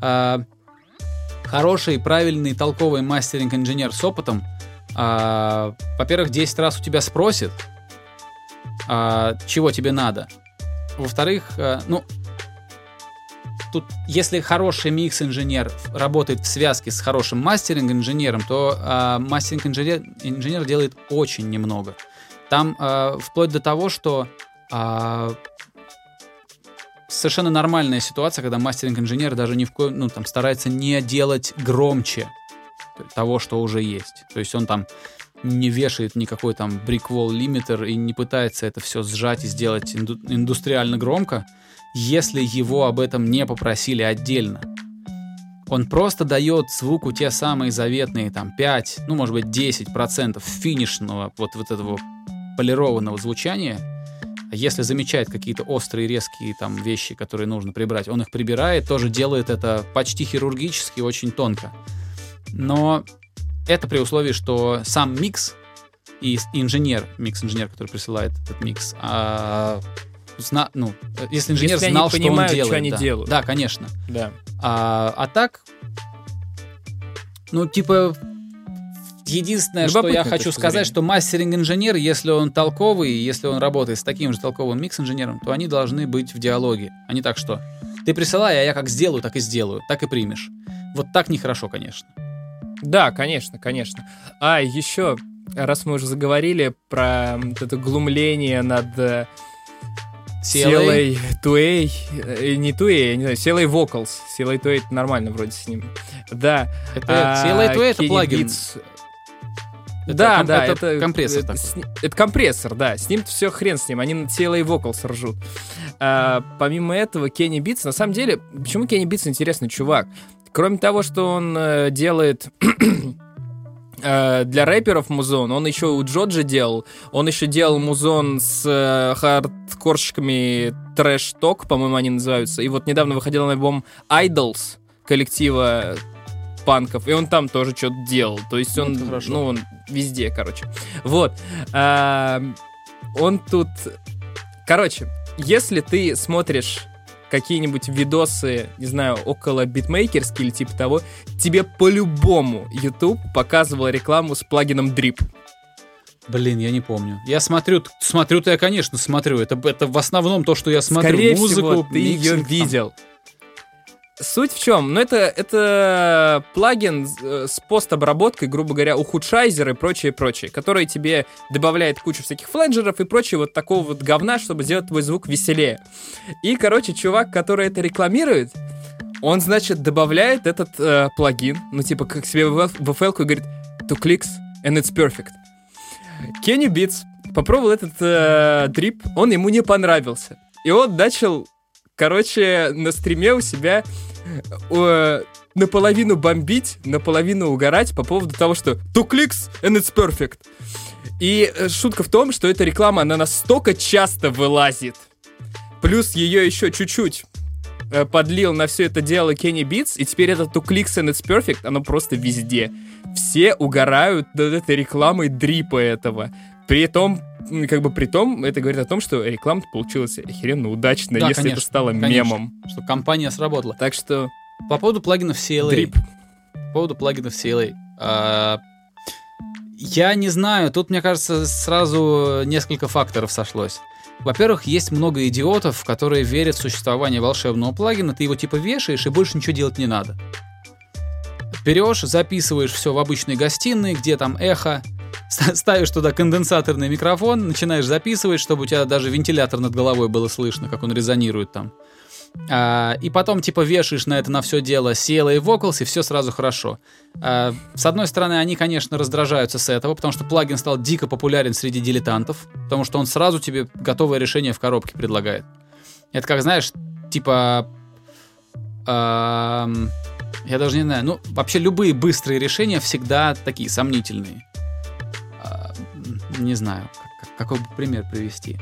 э, хороший, правильный, толковый мастеринг-инженер с опытом, э, во-первых, 10 раз у тебя спросит, э, чего тебе надо. Во-вторых, э, ну, тут, если хороший микс-инженер работает в связке с хорошим мастеринг-инженером, то э, мастеринг-инженер инженер делает очень немного. Там э, вплоть до того, что э, совершенно нормальная ситуация, когда мастеринг-инженер даже ни в коем, ну, там, старается не делать громче того, что уже есть. То есть он там не вешает никакой там бриквол лимитер и не пытается это все сжать и сделать инду- индустриально громко если его об этом не попросили отдельно. Он просто дает звуку те самые заветные там 5, ну может быть 10% финишного вот, вот этого полированного звучания. Если замечает какие-то острые, резкие там вещи, которые нужно прибрать, он их прибирает, тоже делает это почти хирургически, очень тонко. Но это при условии, что сам микс и инженер, микс-инженер, который присылает этот микс, а, зна, ну, если инженер если знал, что понимают, он делает. Что они да. делают. Да, конечно. Да. А, а так, ну, типа, единственное, что я хочу сказать, что мастеринг-инженер, если он толковый, если он работает с таким же толковым микс-инженером, то они должны быть в диалоге. А не так, что ты присылай, а я как сделаю, так и сделаю, так и примешь. Вот так нехорошо, конечно. Да, конечно, конечно. А, еще, раз мы уже заговорили про это глумление над э, Селой Туэй, э, не Туэй, я не знаю, Селой Vocals. Селой Туэй это нормально вроде с ним. Да. Это Селой Туэй это плагин. Это, да, да, это, это компрессор это, такой. Это компрессор, да. С ним все хрен с ним. Они на CLA Vocals ржут. А, помимо этого, Kenny Beats, на самом деле, почему Kenny Beats интересный чувак? Кроме того, что он э, делает (clears throat) Э, для рэперов музон. Он еще у Джоджи делал. Он еще делал музон с э, хардкорщиками Trash Talk, по-моему, они называются. И вот недавно выходил альбом Idles коллектива панков, и он там тоже что-то делал. То есть он, ну, он везде, короче. Вот. А, он тут... Короче, если ты смотришь какие-нибудь видосы, не знаю, около битмейкерские или типа того, тебе по-любому YouTube показывал рекламу с плагином Drip. Блин, я не помню. Я смотрю, смотрю-то я, конечно, смотрю. Это, это в основном то, что я смотрю. Скорее Музыку, всего, ты ее видел. Там. Суть в чем? Ну, это, это плагин э, с постобработкой, грубо говоря, ухудшайзер и прочее, прочее, который тебе добавляет кучу всяких фленджеров и прочее вот такого вот говна, чтобы сделать твой звук веселее. И, короче, чувак, который это рекламирует, он, значит, добавляет этот э, плагин, ну, типа, как себе в FL и говорит, two clicks and it's perfect. Kenny Beats попробовал этот э, дрип, он ему не понравился. И он начал короче, на стриме у себя э, наполовину бомбить, наполовину угорать по поводу того, что two clicks and it's perfect. И э, шутка в том, что эта реклама, она настолько часто вылазит. Плюс ее еще чуть-чуть э, подлил на все это дело Kenny Beats, и теперь это Two Clicks and It's Perfect, оно просто везде. Все угорают над этой рекламой дрипа этого. При том, как бы при том, это говорит о том, что реклама получилась охеренно удачная, да, если конечно, это стало конечно, мемом. Что компания сработала. Так что... По поводу плагинов CLA. Дрип. По поводу плагинов CLA. А, я не знаю, тут, мне кажется, сразу несколько факторов сошлось. Во-первых, есть много идиотов, которые верят в существование волшебного плагина, ты его типа вешаешь, и больше ничего делать не надо. Берешь, записываешь все в обычной гостиной, где там эхо, ставишь туда конденсаторный микрофон, начинаешь записывать, чтобы у тебя даже вентилятор над головой было слышно, как он резонирует там. А, и потом, типа, вешаешь на это на все дело CLA и Vocals, и все сразу хорошо. А, с одной стороны, они, конечно, раздражаются с этого, потому что плагин стал дико популярен среди дилетантов, потому что он сразу тебе готовое решение в коробке предлагает. Это как, знаешь, типа... А, я даже не знаю, ну, вообще любые быстрые решения всегда такие сомнительные не знаю, как, какой бы пример привести.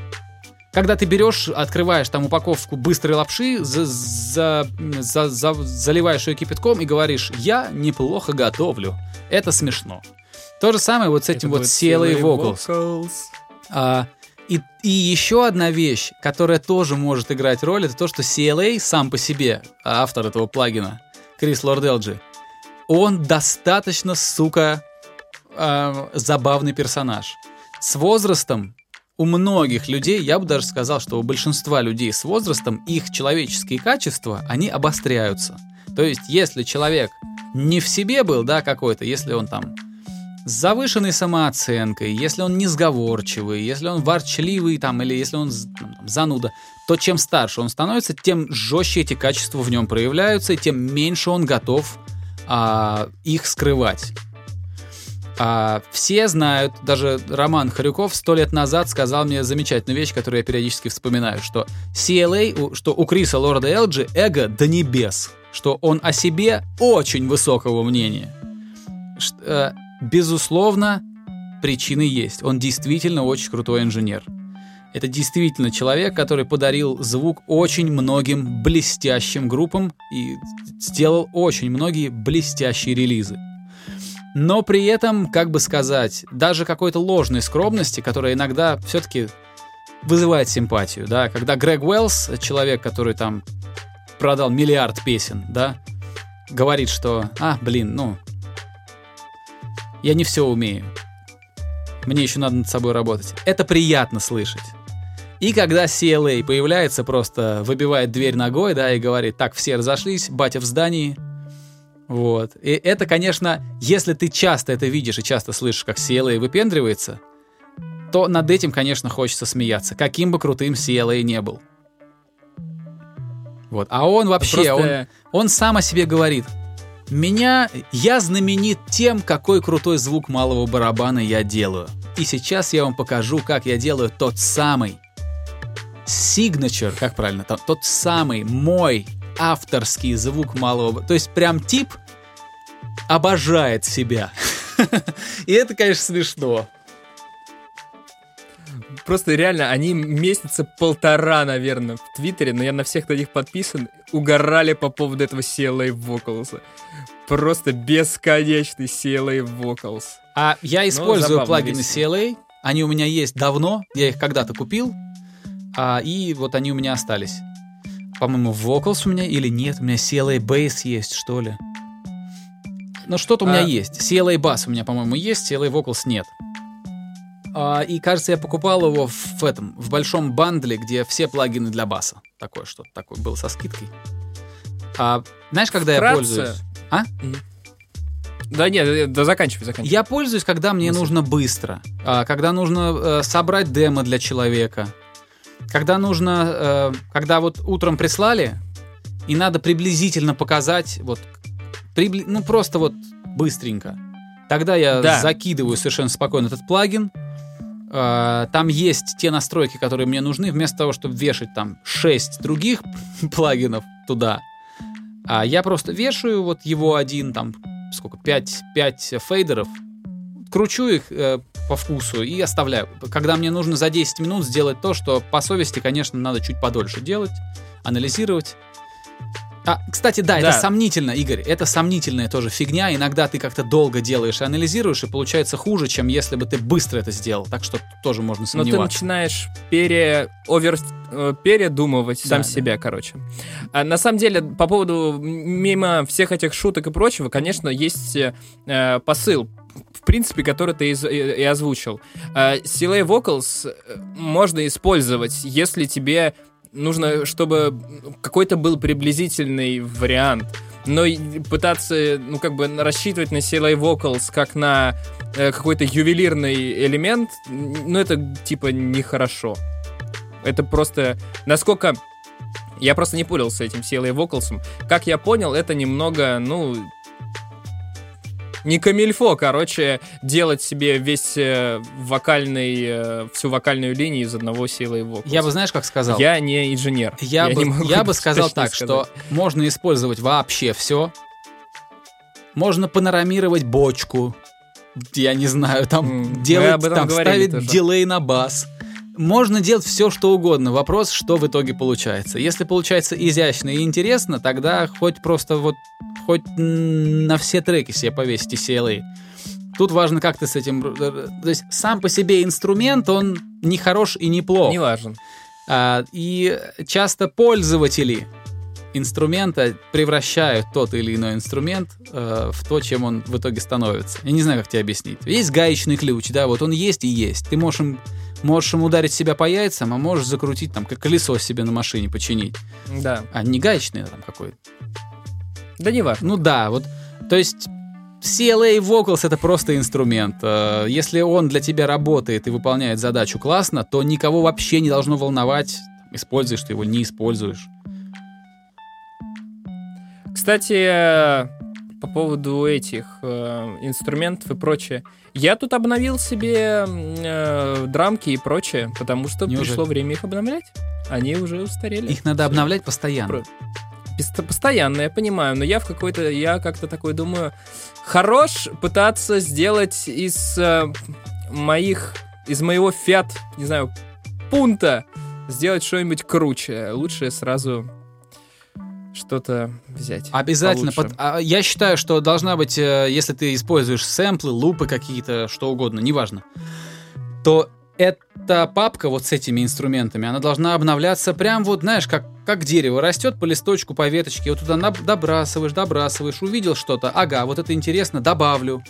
когда ты берешь, открываешь там упаковку быстрой лапши, за, за, за, за, заливаешь ее кипятком и говоришь, я неплохо готовлю. Это смешно. То же самое вот с этим Это вот Vocals. vocals. А, и, и еще одна вещь, которая тоже может играть роль, это то, что CLA сам по себе, автор этого плагина, Крис Лорделджи, он достаточно, сука, э, забавный персонаж. С возрастом у многих людей, я бы даже сказал, что у большинства людей с возрастом их человеческие качества, они обостряются. То есть, если человек не в себе был, да, какой-то, если он там с завышенной самооценкой, если он несговорчивый, если он ворчливый там, или если он там, зануда, то чем старше он становится, тем жестче эти качества в нем проявляются, и тем меньше он готов а, их скрывать. А, все знают, даже Роман Харюков сто лет назад сказал мне замечательную вещь, которую я периодически вспоминаю, что CLA, что у Криса Лорда Элджи эго до небес, что он о себе очень высокого мнения. Что, э, безусловно, причины есть. Он действительно очень крутой инженер. Это действительно человек, который подарил звук очень многим блестящим группам и сделал очень многие блестящие релизы. Но при этом, как бы сказать, даже какой-то ложной скромности, которая иногда все-таки вызывает симпатию, да, когда Грег Уэллс, человек, который там продал миллиард песен, да, говорит, что, а, блин, ну, я не все умею. Мне еще надо над собой работать. Это приятно слышать. И когда CLA появляется, просто выбивает дверь ногой, да, и говорит, так, все разошлись, батя в здании. Вот. И это, конечно, если ты часто это видишь и часто слышишь, как CLA выпендривается, то над этим, конечно, хочется смеяться, каким бы крутым CLA не был. Вот. А он вообще, Просто... он, он сам о себе говорит. Меня, я знаменит тем, какой крутой звук малого барабана я делаю. И сейчас я вам покажу, как я делаю тот самый signature, как правильно, тот, тот самый мой авторский звук малого... То есть прям тип обожает себя. (laughs) И это, конечно, смешно. Просто реально, они месяца полтора, наверное, в Твиттере, но я на всех на них подписан, угорали по поводу этого CLA Vocals. Просто бесконечный CLA Vocals. А я использую плагины CLA, они у меня есть давно, я их когда-то купил, а, и вот они у меня остались. По-моему, Vocals у меня или нет, у меня CLA Bass есть, что ли. Ну, что-то у меня а... есть. CLA Bass у меня, по-моему, есть, CLA Vocals нет. А, и, кажется, я покупал его в этом, в большом бандле, где все плагины для баса. Такое что-то такое было со скидкой. А, знаешь, когда Вкратце... я пользуюсь... А? Да нет, э, да заканчивай, заканчивай. Я пользуюсь, когда мне Мысль. нужно быстро. А, когда нужно э, собрать демо для человека когда нужно, э, когда вот утром прислали, и надо приблизительно показать, вот, прибли, ну просто вот быстренько. Тогда я да. закидываю совершенно спокойно этот плагин. Э, там есть те настройки, которые мне нужны, вместо того, чтобы вешать там 6 других (laughs) плагинов туда. А я просто вешаю вот его один, там, сколько, 5, 5 фейдеров, кручу их э, по вкусу и оставляю. Когда мне нужно за 10 минут сделать то, что по совести, конечно, надо чуть подольше делать, анализировать. А, кстати, да, да, это сомнительно, Игорь, это сомнительная тоже фигня. Иногда ты как-то долго делаешь и анализируешь, и получается хуже, чем если бы ты быстро это сделал. Так что тоже можно сомневаться. Но ты начинаешь пере... овер... Э, передумывать да, сам да. себя, короче. А, на самом деле, по поводу мимо всех этих шуток и прочего, конечно, есть э, посыл принципе, который ты и, озвучил. Силей uh, Vocals э, можно использовать, если тебе нужно, чтобы какой-то был приблизительный вариант. Но пытаться, ну, как бы рассчитывать на Силей Vocals как на э, какой-то ювелирный элемент, ну, это типа нехорошо. Это просто... Насколько... Я просто не понял с этим Силой Vocals. Как я понял, это немного, ну, не камильфо, короче, делать себе весь э, вокальный, э, всю вокальную линию из одного силы его. Я бы, знаешь, как сказал? Я не инженер. Я, я, бы, не я бы сказал так, сказать. что можно использовать вообще все. Можно панорамировать бочку. Я не знаю, там mm, делать, там ставить тоже. дилей на бас. можно делать все, что угодно. Вопрос, что в итоге получается. Если получается изящно и интересно, тогда хоть просто вот хоть на все треки себе повесите CLA. Тут важно, как ты с этим... То есть сам по себе инструмент, он не хорош и не плох. Не важен. А, и часто пользователи инструмента превращают тот или иной инструмент э, в то, чем он в итоге становится. Я не знаю, как тебе объяснить. Есть гаечный ключ, да, вот он есть и есть. Ты можешь им, можешь им ударить себя по яйцам, а можешь закрутить там, как колесо себе на машине починить. Да. А не гаечный там какой-то. Да не важно. Ну да, вот, то есть CLA Vocals это просто инструмент. Э, если он для тебя работает и выполняет задачу классно, то никого вообще не должно волновать, используешь ты его, не используешь. Кстати, э, по поводу этих э, инструментов и прочее. Я тут обновил себе э, драмки и прочее, потому что Неужели? пришло время их обновлять. Они уже устарели. Их надо обновлять постоянно. Постоянно, я понимаю, но я в какой-то, я как-то такой думаю, хорош пытаться сделать из э, моих, из моего фиат, не знаю, пункта сделать что-нибудь круче. Лучше сразу что-то взять. Обязательно. Под, а, я считаю, что должна быть, э, если ты используешь сэмплы, лупы какие-то, что угодно, неважно, то эта папка вот с этими инструментами, она должна обновляться прям вот, знаешь, как, как дерево растет по листочку, по веточке, вот туда добрасываешь, добрасываешь, увидел что-то, ага, вот это интересно, добавлю.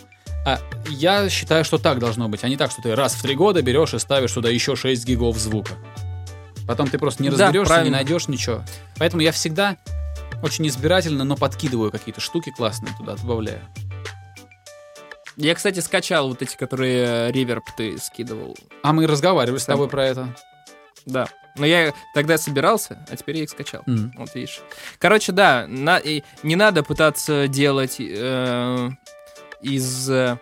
А я считаю, что так должно быть, а не так, что ты раз в три года берешь и ставишь туда еще 6 гигов звука. Потом ты просто не разберешься, да, не найдешь ничего. Поэтому я всегда очень избирательно, но подкидываю какие-то штуки классные туда, добавляю. Я, кстати, скачал вот эти, которые реверб ты скидывал. А мы разговаривали с тобой про это. Да. Но я тогда собирался, а теперь я их скачал. Mm. Вот видишь. Короче, да, на, и не надо пытаться делать э, из... Э,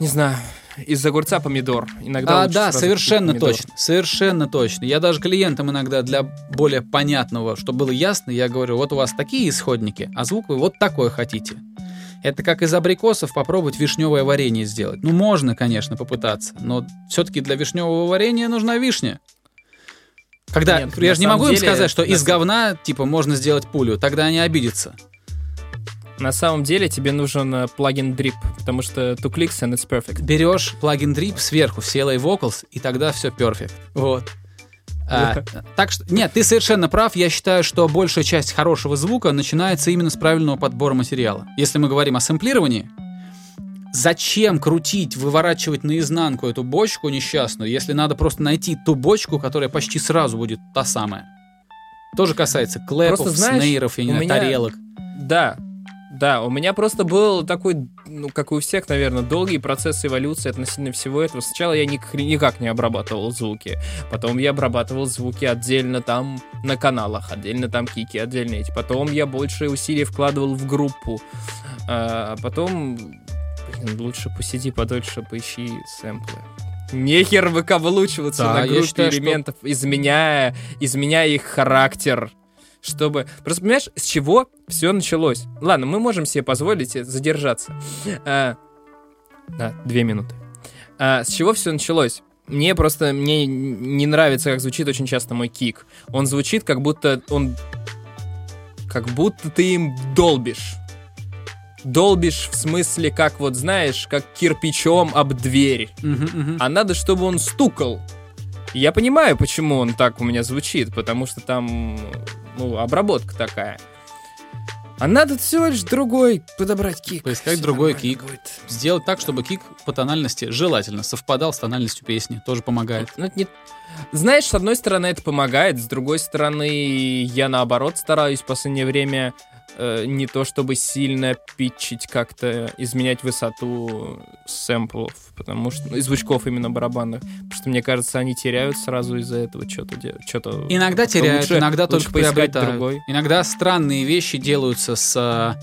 не знаю, из огурца помидор. Иногда а, да, совершенно точно. Совершенно точно. Я даже клиентам иногда для более понятного, чтобы было ясно, я говорю, вот у вас такие исходники, а звук вы вот такой хотите. Это как из абрикосов попробовать вишневое варенье сделать. Ну, можно, конечно, попытаться, но все-таки для вишневого варенья нужна вишня. Когда Нет, я же не могу деле, им сказать, что из говна типа можно сделать пулю, тогда они обидятся. На самом деле тебе нужен э, плагин Drip, потому что two clicks and it's perfect. Берешь плагин Drip сверху в CLA Vocals, и тогда все perfect. Вот. А, так что, нет, ты совершенно прав. Я считаю, что большая часть хорошего звука начинается именно с правильного подбора материала. Если мы говорим о сэмплировании, зачем крутить, выворачивать наизнанку эту бочку несчастную, если надо просто найти ту бочку, которая почти сразу будет та самая. Тоже касается клэпов, просто, знаешь, снейров, я не знаю, меня... тарелок. Да, да, у меня просто был такой, ну, как у всех, наверное, долгий процесс эволюции относительно всего этого. Сначала я никак, никак не обрабатывал звуки, потом я обрабатывал звуки отдельно там на каналах, отдельно там кики, отдельно эти. Потом я больше усилий вкладывал в группу, а потом, блин, лучше посиди подольше, поищи сэмплы. Нехер выкаблучиваться да, на группе считаю, элементов, что... изменяя, изменяя их характер чтобы... Просто понимаешь, с чего все началось? Ладно, мы можем себе позволить задержаться. А, да, две минуты. А, с чего все началось? Мне просто мне не нравится, как звучит очень часто мой кик. Он звучит, как будто он... Как будто ты им долбишь. Долбишь в смысле, как вот, знаешь, как кирпичом об дверь. Uh-huh, uh-huh. А надо, чтобы он стукал. Я понимаю, почему он так у меня звучит, потому что там ну, обработка такая. А надо всего лишь другой подобрать кик. Поискать Все другой кик. Будет. Сделать так, чтобы кик по тональности желательно совпадал с тональностью песни. Тоже помогает. Ну, не... Знаешь, с одной стороны это помогает, с другой стороны я наоборот стараюсь в последнее время э, не то чтобы сильно питчить как-то, изменять высоту сэмплов, потому что ну, звучков именно барабанных, потому что мне кажется, они теряют сразу из-за этого что-то. Что-то иногда теряют, лучше, иногда лучше только приобретают. Другой. Иногда странные вещи делаются с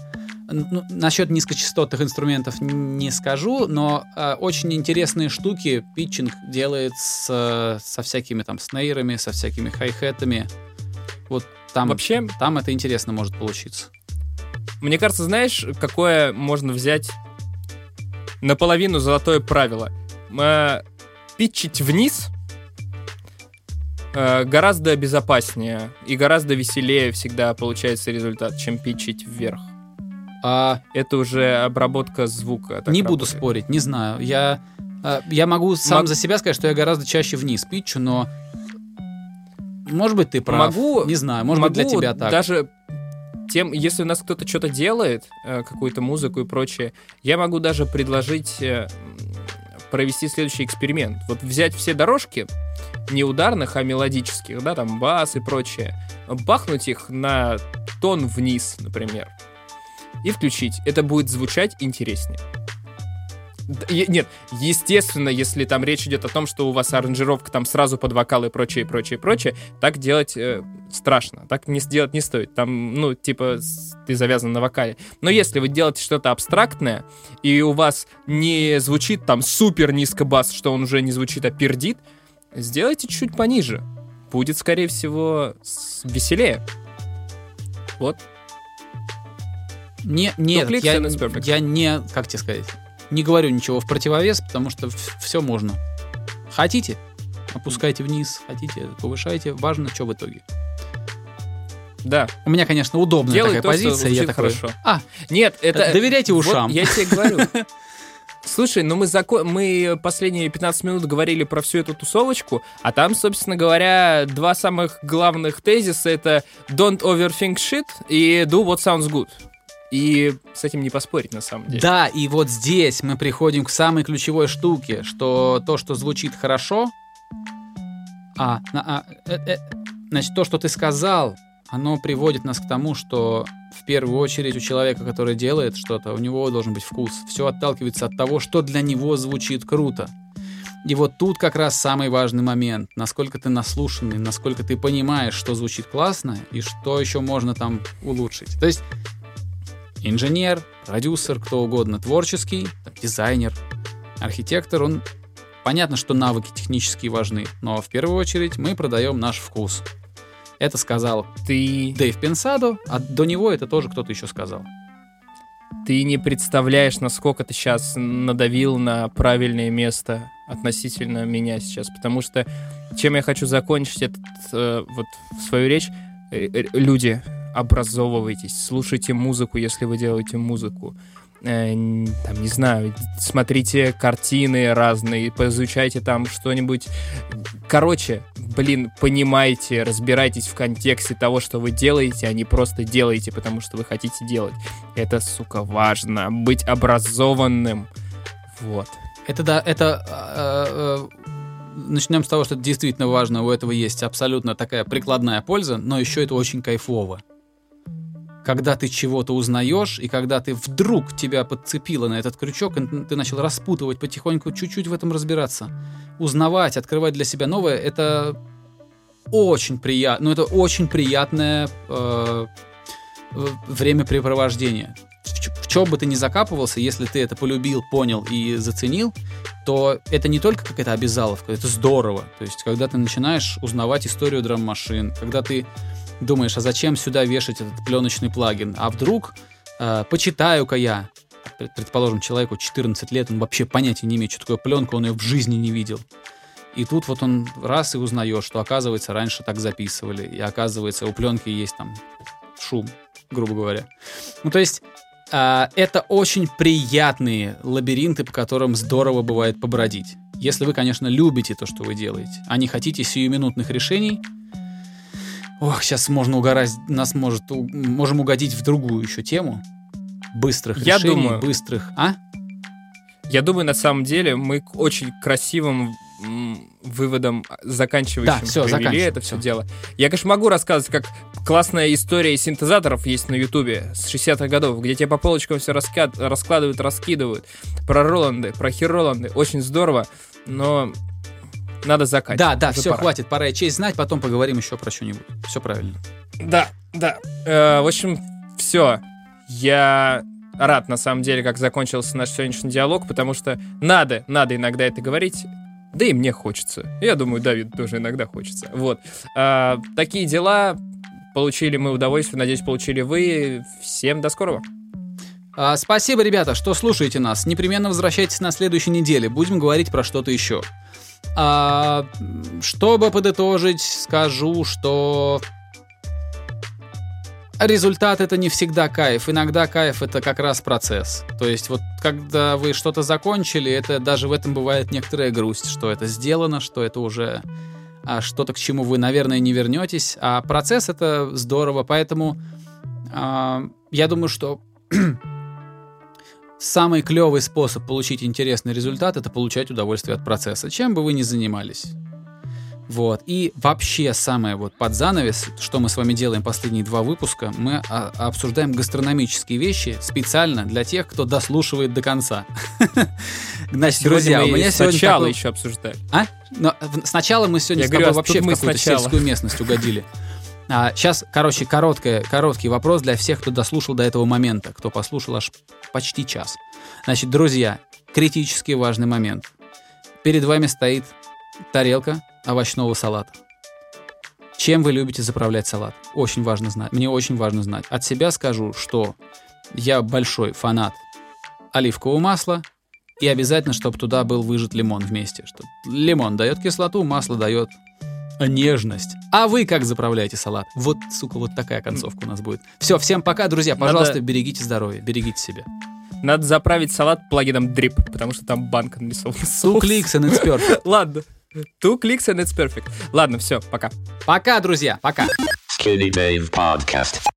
ну, насчет низкочастотных инструментов не скажу, но э, очень интересные штуки питчинг делает с, со всякими там снейрами, со всякими хай-хетами. Вот там, Вообще, там это интересно может получиться. Мне кажется, знаешь, какое можно взять наполовину золотое правило? питчить вниз э, гораздо безопаснее и гораздо веселее всегда получается результат, чем питчить вверх. А это уже обработка звука. Не работает. буду спорить, не знаю. Я, э, я могу сам Мог... за себя сказать, что я гораздо чаще вниз питчу, но может быть ты прав. Могу, не знаю, может могу быть для тебя так. Даже тем, если у нас кто-то что-то делает, э, какую-то музыку и прочее, я могу даже предложить э, провести следующий эксперимент. Вот взять все дорожки, не ударных, а мелодических, да, там бас и прочее, бахнуть их на тон вниз, например, и включить. Это будет звучать интереснее. Нет, естественно, если там речь идет о том, что у вас аранжировка там сразу под вокал и прочее, прочее, прочее, так делать э, страшно. Так не сделать не стоит. Там, ну, типа, ты завязан на вокале. Но если вы делаете что-то абстрактное, и у вас не звучит там супер низко бас, что он уже не звучит, а пердит, сделайте чуть пониже. Будет, скорее всего, веселее. Вот. Не, нет, я, я не, как тебе сказать, не говорю ничего в противовес, потому что все можно. Хотите, опускайте вниз, хотите, повышайте. Важно, что в итоге. Да. У меня, конечно, удобная Делай такая то, позиция. я такой, хорошо. А, нет, это... Доверяйте ушам. Вот я тебе говорю. (laughs) Слушай, ну мы, зако... мы последние 15 минут говорили про всю эту тусовочку, а там, собственно говоря, два самых главных тезиса — это «Don't overthink shit» и «Do what sounds good». И с этим не поспорить на самом деле. Да, и вот здесь мы приходим к самой ключевой штуке, что то, что звучит хорошо, а, а э, э, значит, то, что ты сказал, оно приводит нас к тому, что в первую очередь у человека, который делает что-то, у него должен быть вкус. Все отталкивается от того, что для него звучит круто. И вот тут как раз самый важный момент, насколько ты наслушанный, насколько ты понимаешь, что звучит классно и что еще можно там улучшить. То есть инженер, продюсер, кто угодно, творческий, там, дизайнер, архитектор, он понятно, что навыки технические важны, но в первую очередь мы продаем наш вкус. Это сказал ты Дэйв Пенсадо, а до него это тоже кто-то еще сказал. Ты не представляешь, насколько ты сейчас надавил на правильное место относительно меня сейчас, потому что чем я хочу закончить этот э, вот свою речь, э, э, люди, образовывайтесь, слушайте музыку, если вы делаете музыку. Э, там, не знаю, смотрите картины разные, поизучайте там что-нибудь. Короче, блин, понимайте, разбирайтесь в контексте того, что вы делаете, а не просто делаете, потому что вы хотите делать. Это, сука, важно. Быть образованным. Вот. Это да, это э, э, начнем с того, что это действительно важно, у этого есть абсолютно такая прикладная польза, но еще это очень кайфово когда ты чего-то узнаешь, и когда ты вдруг тебя подцепило на этот крючок, и ты начал распутывать потихоньку, чуть-чуть в этом разбираться, узнавать, открывать для себя новое, это очень приятно, ну это очень приятное э, времяпрепровождение. В, в чем бы ты ни закапывался, если ты это полюбил, понял и заценил, то это не только какая-то обязаловка, это здорово. То есть, когда ты начинаешь узнавать историю драм-машин, когда ты думаешь, а зачем сюда вешать этот пленочный плагин? А вдруг э, почитаю-ка я, предположим, человеку 14 лет, он вообще понятия не имеет, что такое пленка, он ее в жизни не видел. И тут вот он раз и узнает, что оказывается раньше так записывали, и оказывается у пленки есть там шум, грубо говоря. Ну то есть э, это очень приятные лабиринты, по которым здорово бывает побродить. Если вы, конечно, любите то, что вы делаете, а не хотите сиюминутных решений – Ох, сейчас можно угорать, нас может, можем угодить в другую еще тему. Быстрых Я решений, думаю, быстрых, а? Я думаю, на самом деле мы к очень красивым выводом заканчивающим да, все, привели это все, все дело. Я, конечно, могу рассказывать, как классная история синтезаторов есть на Ютубе с 60-х годов, где тебе по полочкам все раскад... раскладывают, раскидывают. Про Роланды, про Хироланды. Очень здорово, но надо заканчивать. Да, да, все, пора. хватит, пора и честь знать, потом поговорим еще про что-нибудь. Все правильно. Да, да. Э, в общем, все. Я рад, на самом деле, как закончился наш сегодняшний диалог, потому что надо, надо иногда это говорить. Да и мне хочется. Я думаю, Давид тоже иногда хочется. Вот. Э, такие дела. Получили мы удовольствие. Надеюсь, получили вы. Всем до скорого. А, спасибо, ребята, что слушаете нас. Непременно возвращайтесь на следующей неделе. Будем говорить про что-то еще. А, чтобы подытожить, скажу, что результат это не всегда кайф. Иногда кайф это как раз процесс. То есть вот когда вы что-то закончили, это даже в этом бывает некоторая грусть, что это сделано, что это уже а, что-то, к чему вы, наверное, не вернетесь. А процесс это здорово, поэтому а, я думаю, что (clears throat) самый клевый способ получить интересный результат это получать удовольствие от процесса, чем бы вы ни занимались. Вот. И вообще самое вот под занавес, что мы с вами делаем последние два выпуска, мы а, обсуждаем гастрономические вещи специально для тех, кто дослушивает до конца. (laughs) Значит, друзья, у меня сегодня сначала еще обсуждали. А? Но сначала мы сегодня с тобой вообще в какую-то сельскую местность угодили. А, сейчас, короче, короткое, короткий вопрос для всех, кто дослушал до этого момента, кто послушал аж почти час. Значит, друзья, критически важный момент. Перед вами стоит тарелка овощного салата. Чем вы любите заправлять салат? Очень важно знать. Мне очень важно знать. От себя скажу, что я большой фанат оливкового масла, и обязательно, чтобы туда был выжат лимон вместе. Что лимон дает кислоту, масло дает нежность. А вы как заправляете салат? Вот, сука, вот такая концовка у нас будет. Все, всем пока, друзья. Пожалуйста, Надо... берегите здоровье, берегите себя. Надо заправить салат плагином Drip, потому что там банка нарисована. Two clicks and it's perfect. Ладно. Two clicks and it's perfect. Ладно, все, пока. Пока, друзья, пока. Skinny Dave Podcast.